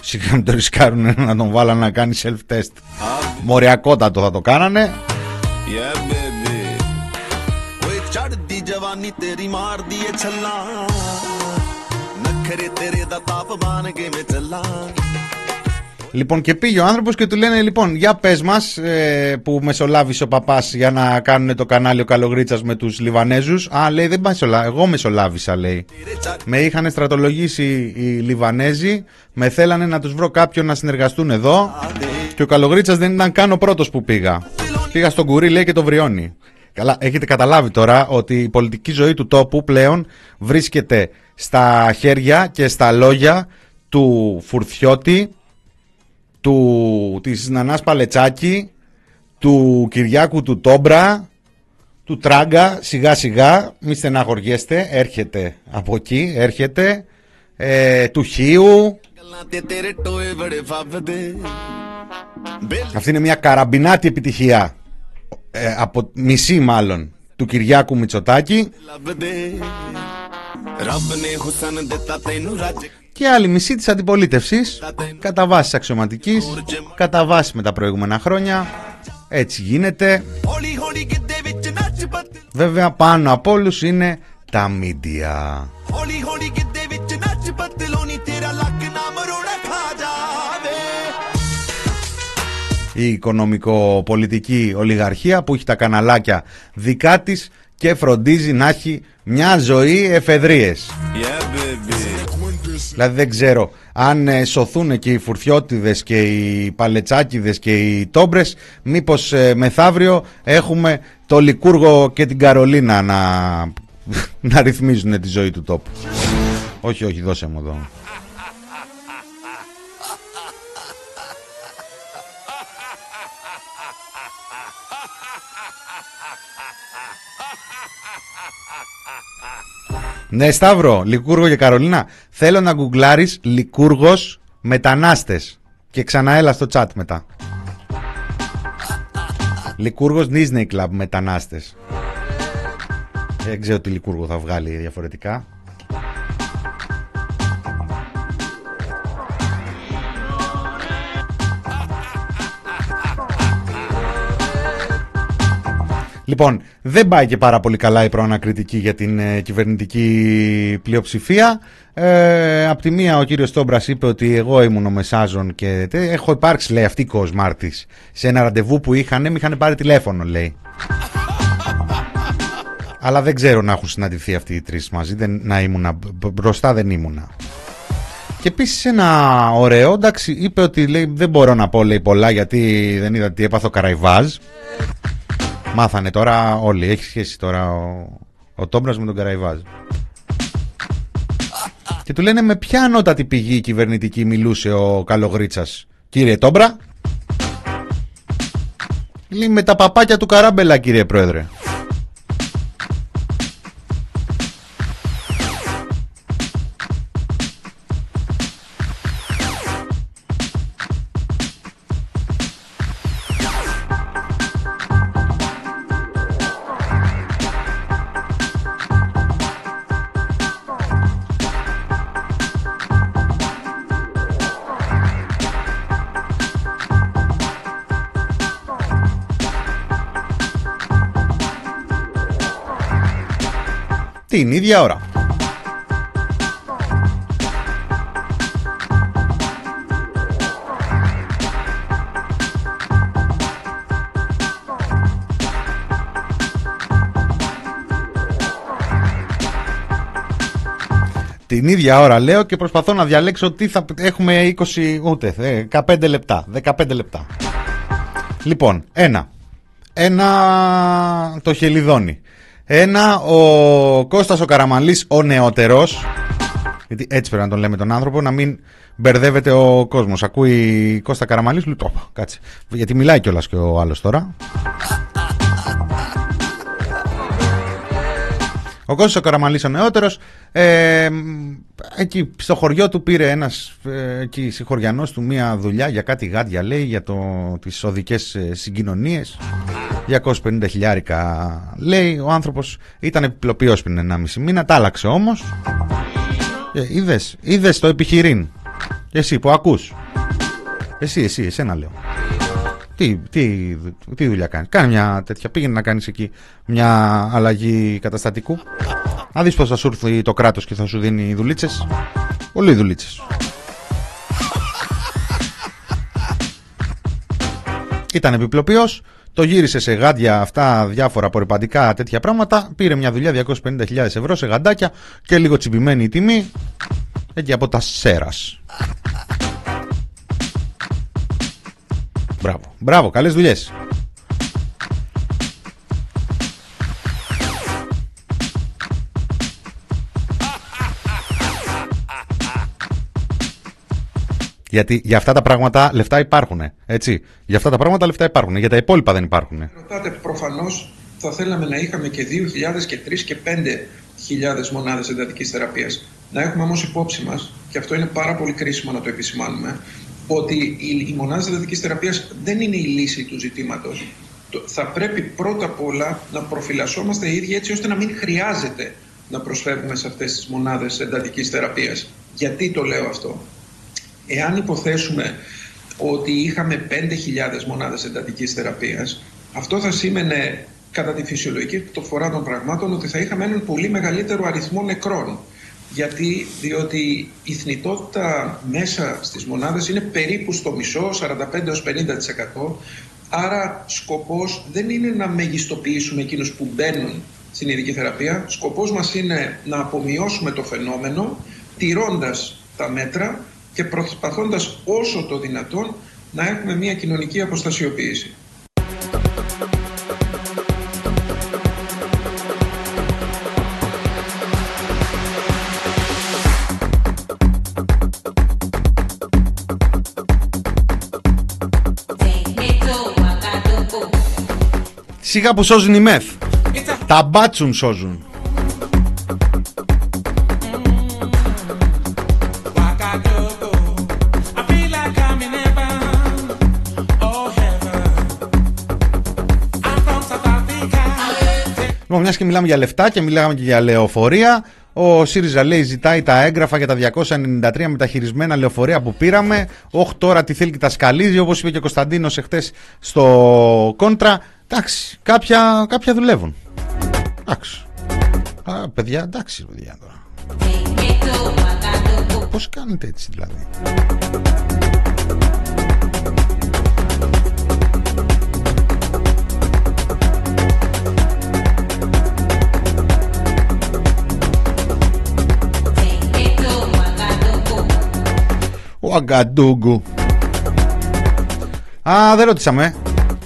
Σιγά μην το ρισκάρουν να τον βάλουν να κάνει self-test. Μοριακότατο θα το κάνανε. Yeah, Λοιπόν, και πήγε ο άνθρωπος και του λένε: Λοιπόν, για πες μας ε, που μεσολάβησε ο παπάς για να κάνουν το κανάλι ο Καλογρίτσας με τους Λιβανέζους. Α, λέει: Δεν μεσολά... Εγώ μεσολάβησα, λέει. Με είχαν στρατολογήσει οι Λιβανέζοι, με θέλανε να τους βρω κάποιον να συνεργαστούν εδώ. Και ο Καλογρίτσας δεν ήταν καν ο πρώτος που πήγα. Πήγα στον κουρί, λέει, και το βριώνει. Καλά, έχετε καταλάβει τώρα ότι η πολιτική ζωή του τόπου πλέον βρίσκεται στα χέρια και στα λόγια του Φουρθιώτη, του, της Νανάς Παλετσάκη, του Κυριάκου του Τόμπρα, του Τράγκα, σιγά σιγά, μη στεναχωριέστε, έρχεται από εκεί, έρχεται, ε, του Χίου. Αυτή είναι μια καραμπινάτη επιτυχία, ε, από μισή μάλλον, του Κυριάκου Μητσοτάκη και άλλη μισή της αντιπολίτευσης κατά βάσης αξιωματικής, κατά βάση με τα προηγούμενα χρόνια. Έτσι γίνεται. Βέβαια πάνω από όλους είναι τα μίντια. Η οικονομικοπολιτική ολιγαρχία που έχει τα καναλάκια δικά της και φροντίζει να έχει μια ζωή εφεδρίες. Δηλαδή δεν ξέρω αν ε, σωθούν και οι φουρτιώτιδες και οι παλετσάκιδες και οι τόμπρες μήπως ε, μεθαύριο έχουμε το Λικούργο και την Καρολίνα να, να ρυθμίζουν τη ζωή του τόπου. όχι, όχι, δώσε μου εδώ. Ναι, Σταύρο, Λικούργο και Καρολίνα. Θέλω να γκουγκλάρεις Λικούργος μετανάστες. Και ξαναέλα στο chat μετά. Λικούργος Disney Club μετανάστες. Δεν ξέρω τι Λικούργο θα βγάλει διαφορετικά. Λοιπόν, δεν πάει και πάρα πολύ καλά η προανακριτική για την ε, κυβερνητική πλειοψηφία. Ε, απ' τη μία ο κύριος Τόμπρας είπε ότι εγώ ήμουν ο Μεσάζων και τε, έχω υπάρξει λέει αυτή η κοσμάρτης σε ένα ραντεβού που είχαν, με είχαν πάρει τηλέφωνο λέει. Αλλά δεν ξέρω να έχουν συναντηθεί αυτοί οι τρεις μαζί, δεν, να ήμουνα, μπ- μπροστά δεν ήμουνα. Και επίσης ένα ωραίο, εντάξει, είπε ότι λέει, δεν μπορώ να πω λέει, πολλά γιατί δεν είδα τι έπαθε ο Καραϊβάζ. Μάθανε τώρα όλοι. Έχει σχέση τώρα ο, ο Τόμπρας με τον Καραϊβάζ. Και του λένε με ποια ανώτατη πηγή κυβερνητική μιλούσε ο Καλογρίτσας; Κύριε Τόμπρα; Λέει με τα παπάκια του Καράμπελα κύριε Πρόεδρε. Ίδια ώρα. Την ίδια ώρα λέω και προσπαθώ να διαλέξω τι θα έχουμε 20 ούτε ε, 15 λεπτά. 15 λεπτά. Λοιπόν, ένα. Ένα το χελιδόνι. Ένα ο Κώστας ο Καραμαλής ο νεότερος. Γιατί έτσι πρέπει να τον λέμε τον άνθρωπο να μην μπερδεύεται ο κόσμος. Ακούει Κώστα Καραμαλής λέει «Όπα, κάτσε. Γιατί μιλάει κιόλας και ο άλλος τώρα Ο Κώστας ο Καραμαλής ο νεότερος. Ε, εκεί στο χωριό του πήρε ένας ε, εκεί συγχωριανός του μία δουλειά για κάτι γάντια λέει για το, τις οδικές ε, συγκοινωνίες. 250 χιλιάρικα λέει ο άνθρωπος ήταν επιπλοποιός πριν 1,5 μήνα τα άλλαξε όμως. Ε, είδες, είδες το επιχειρήν. Εσύ που ακούς. Εσύ, εσύ, εσένα λέω τι, τι, τι δουλειά κάνεις; Κάνει μια τέτοια. Πήγαινε να κάνεις εκεί μια αλλαγή καταστατικού. Να δεις πώς θα σου έρθει το κράτος και θα σου δίνει δουλίτσες. Πολύ δουλίτσες. Ήταν επιπλοποιός, το γύρισε σε γάντια αυτά διάφορα απορριπαντικά τέτοια πράγματα. Πήρε μια δουλειά 250.000 ευρώ σε γαντάκια και λίγο τσιμπημένη η τιμή. Εκεί από τα Σέρας. Μπράβο, μπράβο, καλές δουλειές. Γιατί για αυτά τα πράγματα λεφτά υπάρχουν. Έτσι. Για αυτά τα πράγματα λεφτά υπάρχουν. Για τα υπόλοιπα δεν υπάρχουν. Ρωτάτε, προφανώς θα θέλαμε να είχαμε και 2.000 και 3 και 5.000 μονάδες εντατικής θεραπείας. Να έχουμε όμως υπόψη μας, και αυτό είναι πάρα πολύ κρίσιμο να το επισημάνουμε, ότι οι, οι μονάδε εντατική θεραπείας δεν είναι η λύση του ζητήματος. Θα πρέπει πρώτα απ' όλα να προφυλασσόμαστε οι ίδιοι έτσι ώστε να μην χρειάζεται να προσφεύγουμε σε αυτές τις μονάδες εντατικής θεραπείας. Γιατί το λέω αυτό; Εάν υποθέσουμε ότι είχαμε 5.000 μονάδες εντατικής θεραπείας, αυτό θα σήμαινε κατά τη φυσιολογική το φορά των πραγμάτων ότι θα είχαμε έναν πολύ μεγαλύτερο αριθμό νεκρών. Γιατί, διότι η θνητότητα μέσα στις μονάδες είναι περίπου στο μισό, 45-50%. Άρα σκοπός δεν είναι να μεγιστοποιήσουμε εκείνους που μπαίνουν στην ειδική θεραπεία. Σκοπός μας είναι να απομειώσουμε το φαινόμενο, τηρώντας τα μέτρα και προσπαθώντας όσο το δυνατόν να έχουμε μια κοινωνική αποστασιοποίηση. Σιγά που σώζουν οι μεθ. Τα μπάτσουν σώζουν. Λοιπόν, μιας και μιλάμε για λεφτά και μιλάμε και για λεωφορεία, ο ΣΥΡΙΖΑ λέει ζητάει τα έγγραφα για τα 293 μεταχειρισμένα λεωφορεία που πήραμε. Όχι τώρα τι θέλει και τα σκαλίζει, όπως είπε και ο Κωνσταντίνος εχθές στο κόντρα. Εντάξει, κάποια, κάποια δουλεύουν. Εντάξει. Α, παιδιά, εντάξει, παιδιά τώρα. Πώς κάνετε έτσι δηλαδή; Ο Αγκαντούγκου. Α, δεν ρωτήσαμε.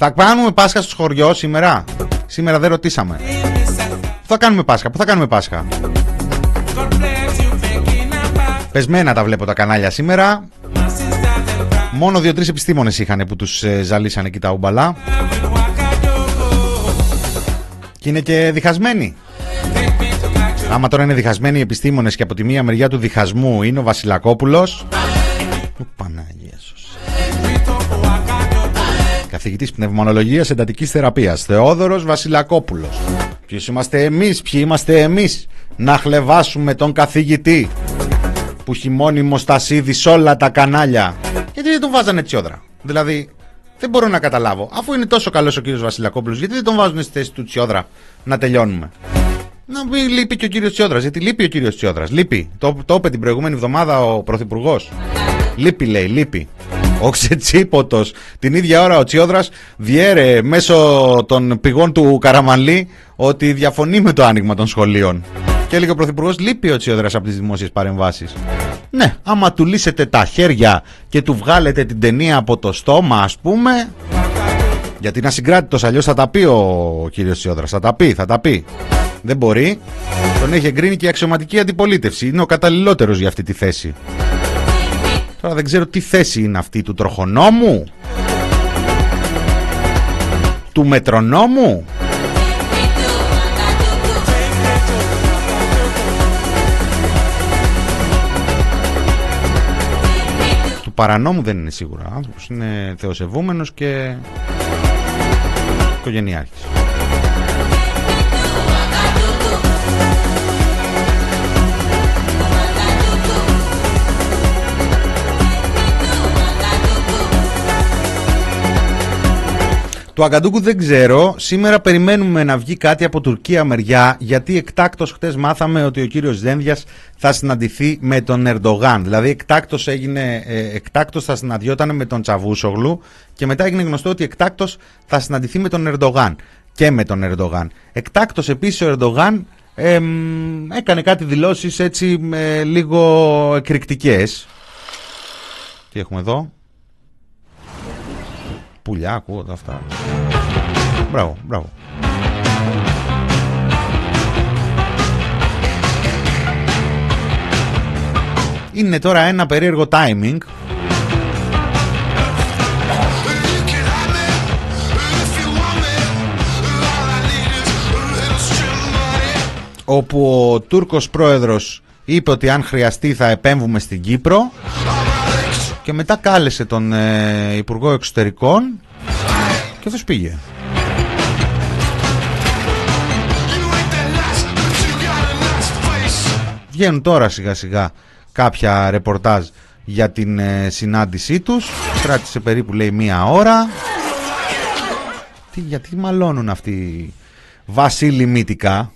Θα κάνουμε Πάσχα στο χωριό σήμερα; Σήμερα δεν ρωτήσαμε. Πού θα κάνουμε Πάσχα, πού θα κάνουμε Πάσχα; Πεσμένα τα βλέπω τα κανάλια σήμερα. Μόνο δύο-τρεις επιστήμονες είχαν που τους ε, ζαλίσανε εκεί τα ουμπαλά. Και είναι και διχασμένοι. Άμα τώρα είναι διχασμένοι οι επιστήμονες και από τη μία μεριά του διχασμού είναι ο Βασιλακόπουλος. Καθηγητής πνευμονολογίας εντατικής θεραπείας Θεόδωρος Βασιλακόπουλος Ποιος είμαστε εμείς, ποιοι είμαστε εμείς Να χλεβάσουμε τον καθηγητή Που έχει μόνιμος στασίδι σε όλα τα κανάλια Γιατί δεν τον βάζανε τσιόδρα Δηλαδή δεν μπορώ να καταλάβω Αφού είναι τόσο καλός ο κύριος Βασιλακόπουλος Γιατί δεν τον βάζουν στη θέση του τσιόδρα Να τελειώνουμε να μην λείπει και ο κύριος Τσιόδρας. Γιατί λείπει ο κύριος Τσιόδρας. Λείπει. Το, το είπε την προηγούμενη εβδομάδα ο Πρωθυπουργός. Λείπει, λέει, λείπει. Ο Ξετσίποτο. Την ίδια ώρα ο Τσιόδρας διέρε μέσω των πηγών του Καραμανλή ότι διαφωνεί με το άνοιγμα των σχολείων. Και έλεγε ο Πρωθυπουργός, λείπει ο Τσιόδρας από τις δημόσιες παρεμβάσεις. Ναι, άμα του λύσετε τα χέρια και του βγάλετε την ταινία από το στόμα, ας πούμε. Γιατί είναι ασυγκράτητο, αλλιώς θα τα πει ο κύριος Τσιόδρας. Θα τα πει, θα τα πει. Δεν μπορεί. Τον έχει εγκρίνει και η αξιωματική αντιπολίτευση. Είναι ο καταλληλότερος για αυτή τη θέση. Τώρα δεν ξέρω τι θέση είναι αυτή του τροχονόμου. Του μετρονόμου. Του παρανόμου δεν είναι σίγουρα. Ο άνθρωπος είναι θεοσεβούμενος και οικογενειάρχης. Του Αγκαντούκου δεν ξέρω. Σήμερα περιμένουμε να βγει κάτι από Τουρκία μεριά, γιατί εκτάκτος χτες μάθαμε ότι ο κύριος Δένδιας θα συναντηθεί με τον Ερντογάν. Δηλαδή εκτάκτος, έγινε, ε, εκτάκτος θα συναντιόταν με τον Τσαβούσογλου και μετά έγινε γνωστό ότι εκτάκτος θα συναντηθεί με τον Ερντογάν και με τον Ερντογάν. Εκτάκτος επίσης ο Ερντογάν εμ, έκανε κάτι δηλώσεις έτσι ε, λίγο εκρηκτικές. Τι έχουμε εδώ; Πουλιά, ακούω τα αυτά. Μπράβο, μπράβο. Είναι τώρα ένα περίεργο timing όπου ο Τούρκος πρόεδρος είπε ότι αν χρειαστεί θα επέμβουμε στην Κύπρο και μετά κάλεσε τον ε, Υπουργό Εξωτερικών και αυτός πήγε. Βγαίνουν τώρα σιγά σιγά κάποια ρεπορτάζ για την ε, συνάντησή τους. Κράτησε περίπου λέει μία ώρα. Τι, γιατί μαλώνουν αυτοί Βασίλη Μύτικα;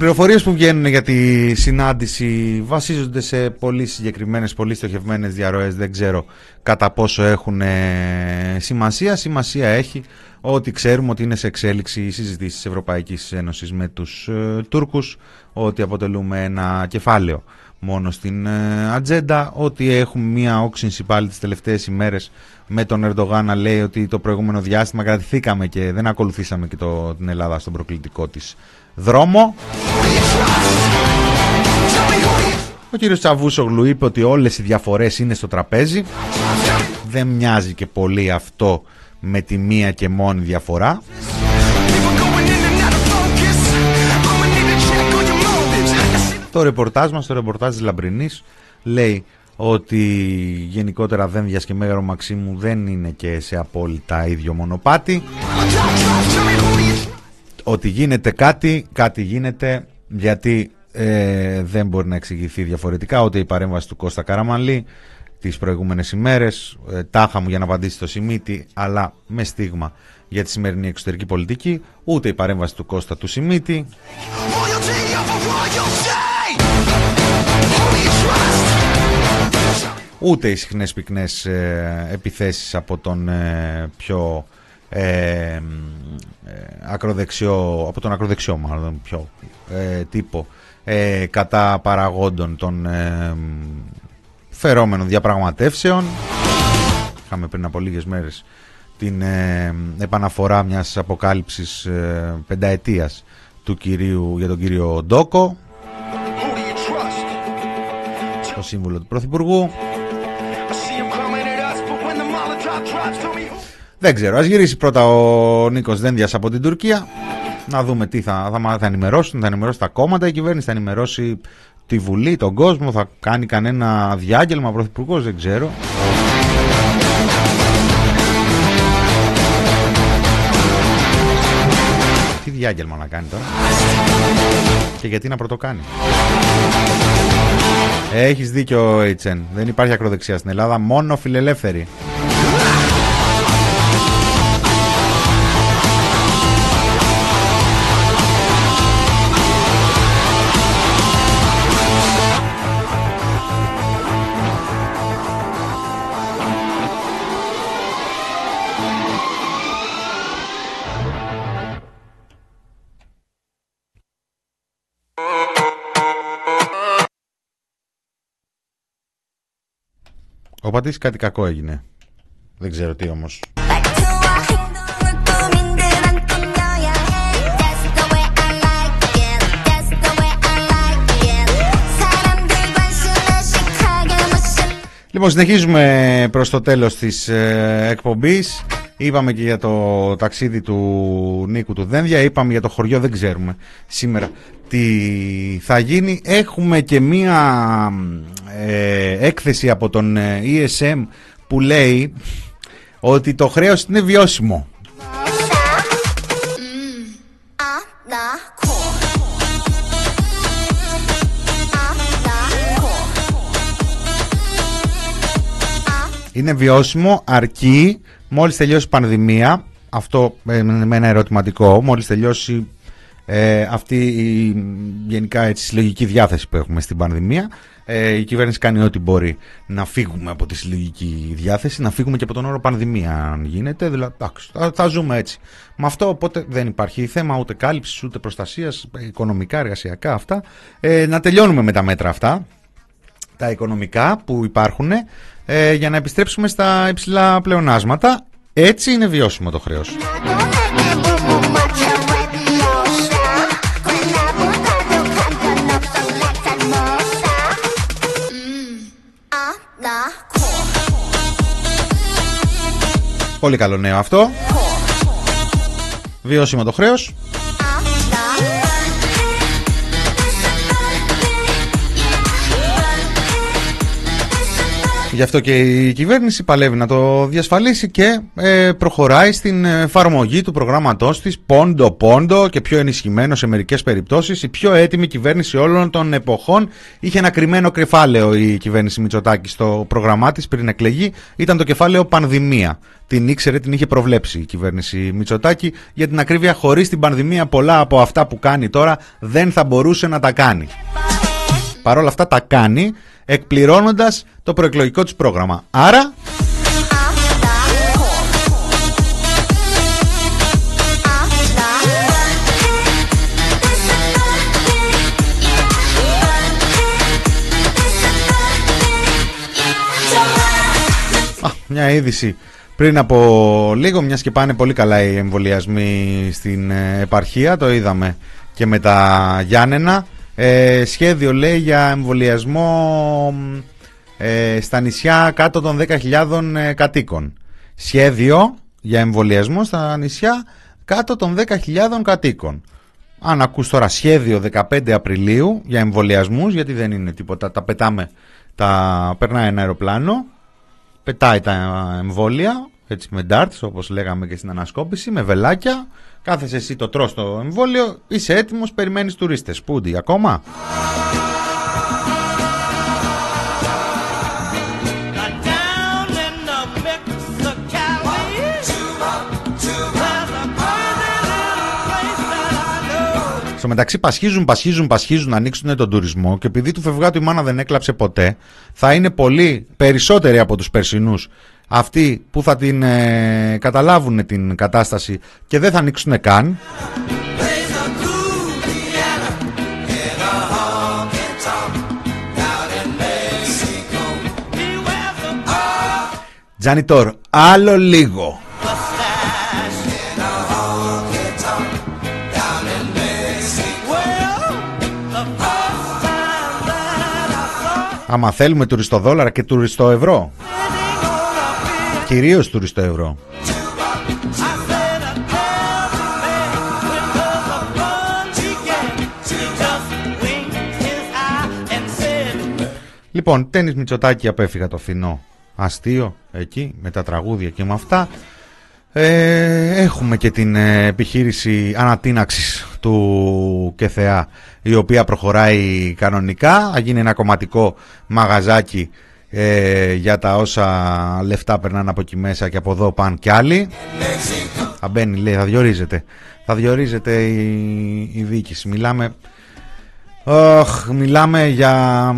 Λοιπόν, οι πληροφορίες που βγαίνουν για τη συνάντηση βασίζονται σε πολύ συγκεκριμένες, πολύ στοχευμένες διαρροές. Δεν ξέρω κατά πόσο έχουν ε, σημασία. Σημασία έχει ότι ξέρουμε ότι είναι σε εξέλιξη οι συζητήσεις της Ευρωπαϊκής Ένωσης με τους ε, Τούρκους, ότι αποτελούμε ένα κεφάλαιο μόνο στην ε, ατζέντα, ότι έχουμε μία όξυνση πάλι τις τελευταίες ημέρες με τον Ερντογάν να λέει ότι το προηγούμενο διάστημα κρατηθήκαμε και δεν ακολουθήσαμε και το, την Ελλάδα στον προκλητικό της δρόμο. Ο κύριος Τσαβούσογλου είπε ότι όλες οι διαφορές είναι στο τραπέζι. Δεν μοιάζει και πολύ αυτό με τη μία και μόνη διαφορά. Το ρεπορτάζ μας, το ρεπορτάζ της Λαμπρινής λέει ότι γενικότερα Δένδια και Μέγαρο Μαξίμου δεν είναι και σε απόλυτα ίδιο μονοπάτι. Ότι γίνεται κάτι, κάτι γίνεται γιατί ε, δεν μπορεί να εξηγηθεί διαφορετικά ούτε η παρέμβαση του Κώστα Καραμαλή τις προηγούμενες ημέρες ε, τάχα μου για να απαντήσει το Σιμίτη αλλά με στίγμα για τη σημερινή εξωτερική πολιτική ούτε η παρέμβαση του Κώστα του Σιμίτη. Ούτε οι συχνές πυκνές ε, επιθέσεις από τον ε, πιο ε, ε, ακροδεξιό, από τον ακροδεξιό μάλλον πιο ε, τύπο ε, κατά παραγόντων των ε, φερόμενων διαπραγματεύσεων. Είχαμε πριν από λίγες μέρες την επαναφορά μιας αποκάλυψης πενταετίας του κυρίου, για τον κύριο Ντόκο το σύμβουλο του Πρωθυπουργού Δεν ξέρω, ας γυρίσει πρώτα ο Νίκος Δένδιας από την Τουρκία να δούμε τι θα, θα, θα ενημερώσουν, θα ενημερώσει τα κόμματα, η κυβέρνηση θα ενημερώσει τη Βουλή, τον κόσμο, θα κάνει κανένα διάγγελμα πρωθυπουργός, δεν ξέρω. Τι διάγγελμα να κάνει τώρα; Και γιατί να πρωτοκάνει; Έχεις δίκιο, Έιτσεν. Δεν υπάρχει ακροδεξιά στην Ελλάδα, μόνο φιλελεύθεροι. Ο Πατής κάτι κακό έγινε. Δεν ξέρω τι όμως. Λοιπόν, συνεχίζουμε προς το τέλος της ε, εκπομπής. Είπαμε και για το ταξίδι του Νίκου του Δένδια, είπαμε για το χωριό, δεν ξέρουμε σήμερα τι θα γίνει. Έχουμε και μία ε, έκθεση από τον ε, ESM που λέει ότι το χρέος είναι βιώσιμο. Είναι βιώσιμο αρκεί μόλις τελειώσει η πανδημία, αυτό με ένα ερωτηματικό, μόλις τελειώσει ε, αυτή η γενικά έτσι, συλλογική διάθεση που έχουμε στην πανδημία, ε, η κυβέρνηση κάνει ό,τι μπορεί να φύγουμε από τη συλλογική διάθεση, να φύγουμε και από τον όρο πανδημία αν γίνεται, δηλαδή θα, θα ζούμε έτσι. Με αυτό οπότε δεν υπάρχει θέμα ούτε κάλυψης ούτε προστασίας, οικονομικά, εργασιακά αυτά. Ε, να τελειώνουμε με τα μέτρα αυτά, τα οικονομικά που υπάρχουν, ε, για να επιστρέψουμε στα υψηλά πλεονάσματα. Έτσι είναι βιώσιμο το χρέος. Πολύ καλό νέο αυτό. Βιώσιμο το χρέος. Γι' αυτό και η κυβέρνηση παλεύει να το διασφαλίσει και ε, προχωράει στην εφαρμογή του προγράμματός της πόντο πόντο και πιο ενισχυμένο σε μερικές περιπτώσεις. Η πιο έτοιμη κυβέρνηση όλων των εποχών είχε ένα κρυμμένο κεφάλαιο η κυβέρνηση Μητσοτάκη στο πρόγραμμά της πριν εκλεγεί. Ήταν το κεφάλαιο πανδημία. Την ήξερε, την είχε προβλέψει η κυβέρνηση Μητσοτάκη. Για την ακρίβεια, χωρίς την πανδημία, πολλά από αυτά που κάνει τώρα δεν θα μπορούσε να τα κάνει. Παρ' όλα αυτά τα κάνει εκπληρώνοντας το προεκλογικό της πρόγραμμα. Άρα... Α, μια είδηση πριν από λίγο, μιας και πάνε πολύ καλά οι εμβολιασμοί στην ε, επαρχία, το είδαμε και με τα Γιάννενα. Ε, σχέδιο λέει για εμβολιασμό ε, στα νησιά κάτω των 10.000 ε, κατοίκων. Σχέδιο για εμβολιασμό στα νησιά κάτω των 10.000 κατοίκων. Αν ακούς τώρα σχέδιο 15 Απριλίου για εμβολιασμούς, γιατί δεν είναι τίποτα, τα πετάμε, τα περνάει ένα αεροπλάνο, πετάει τα εμβόλια, έτσι με darts όπως λέγαμε και στην ανασκόπηση, με βελάκια, κάθεσαι εσύ το τρως το εμβόλιο, είσαι έτοιμος, περιμένεις τουρίστες. Πούντι, ακόμα; Στο μεταξύ πασχίζουν, πασχίζουν, πασχίζουν να ανοίξουν τον τουρισμό και επειδή του φευγάτου η μάνα δεν έκλαψε ποτέ, θα είναι πολύ περισσότεροι από τους περσινούς αυτοί που θα την ε, καταλάβουν την κατάσταση και δεν θα ανοίξουν καν. Τζανιτόρ, άλλο λίγο. Άμα θέλουμε τουριστοδόλαρα και τουριστοευρώ. Κυρίως τουριστοευρώ. Λοιπόν, τένις Μητσοτάκη απέφυγα το φθηνό αστείο εκεί με τα τραγούδια και με αυτά. Ε, έχουμε και την ε, επιχείρηση ανατείναξης του ΚΕΘΕΑ η οποία προχωράει κανονικά. Θα γίνει ένα κομματικό μαγαζάκι ε, για τα όσα λεφτά περνάνε από εκεί μέσα και από εδώ πάνε κι άλλοι. Θα μπαίνει, λέει, θα διορίζεται. Θα διορίζεται η, η διοίκηση. Μιλάμε Oh, μιλάμε για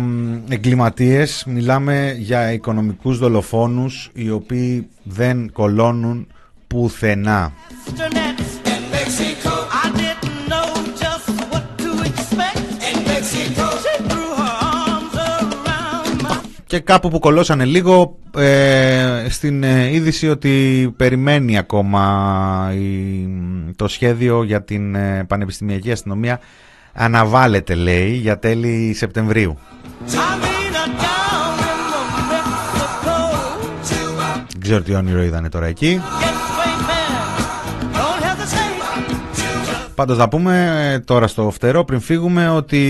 εγκληματίες, μιλάμε για οικονομικούς δολοφόνους οι οποίοι δεν κολώνουν πουθενά. Και κάπου που κολώσανε λίγο ε, στην ε, είδηση ότι περιμένει ακόμα το σχέδιο για την ε, Πανεπιστημιακή Αστυνομία αναβάλλεται λέει για τέλη Σεπτεμβρίου. Δεν ξέρω τι όνειρο είδανε τώρα εκεί. Πάντως να πούμε ε, τώρα στο φτερό πριν φύγουμε ότι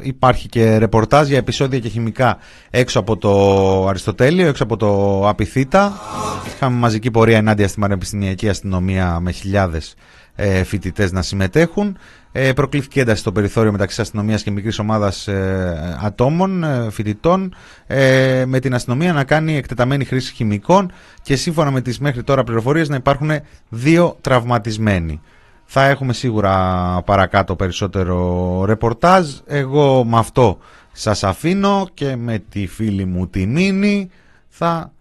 υπάρχει και ρεπορτάζ για επεισόδια και χημικά έξω από το Αριστοτέλειο, έξω από το Απιθύτα. Είχαμε μαζική πορεία ενάντια στη Πανεπιστημιακή Αστυνομία με χιλιάδες ε, φοιτητές να συμμετέχουν. Ε, προκλήθηκε ένταση στο περιθώριο μεταξύ αστυνομίας και μικρής ομάδας ε, ατόμων, ε, φοιτητών, ε, με την αστυνομία να κάνει εκτεταμένη χρήση χημικών και σύμφωνα με τις μέχρι τώρα πληροφορίες να υπάρχουν δύο τραυματισμένοι. Θα έχουμε σίγουρα παρακάτω περισσότερο ρεπορτάζ. Εγώ με αυτό σας αφήνω και με τη φίλη μου τη Μίνη θα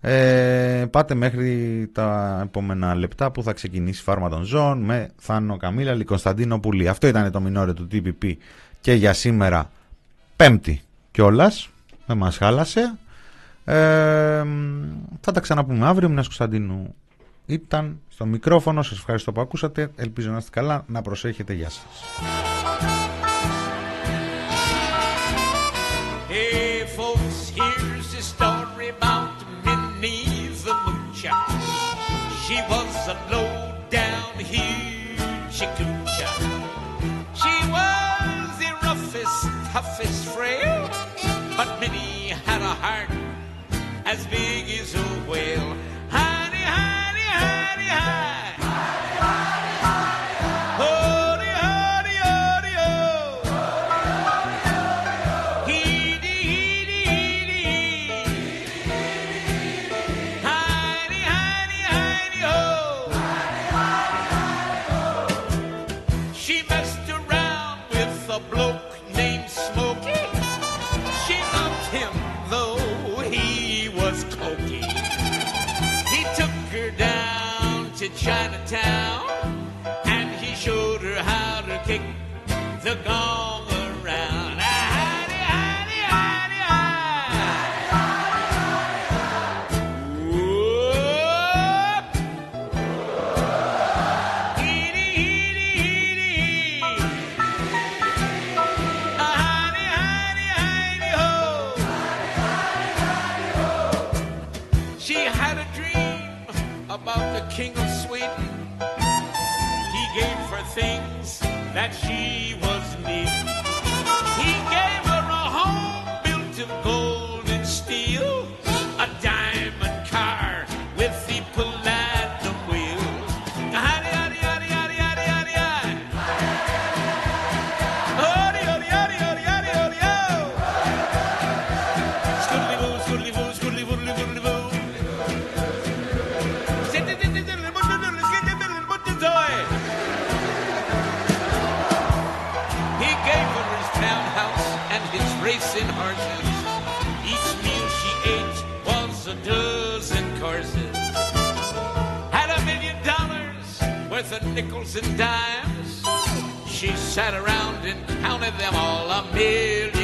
ε, πάτε μέχρι τα επόμενα λεπτά που θα ξεκινήσει Φάρμα των Ζώων με Θάνο Καμίλαλη Κωνσταντίνο Πουλή. Αυτό ήταν το μινόρε του TPP και για σήμερα πέμπτη κιόλας. Δεν μας χάλασε. Ε, θα τα ξαναπούμε αύριο. Μινάς Κωνσταντίνου ήταν στο μικρόφωνο. Σας ευχαριστώ που ακούσατε. Ελπίζω να είστε καλά. Να προσέχετε. Γεια σας. King of Sweden. He gave her things that she was nickels and dimes. She sat around and counted them all a million.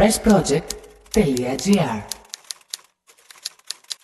freshproject.gr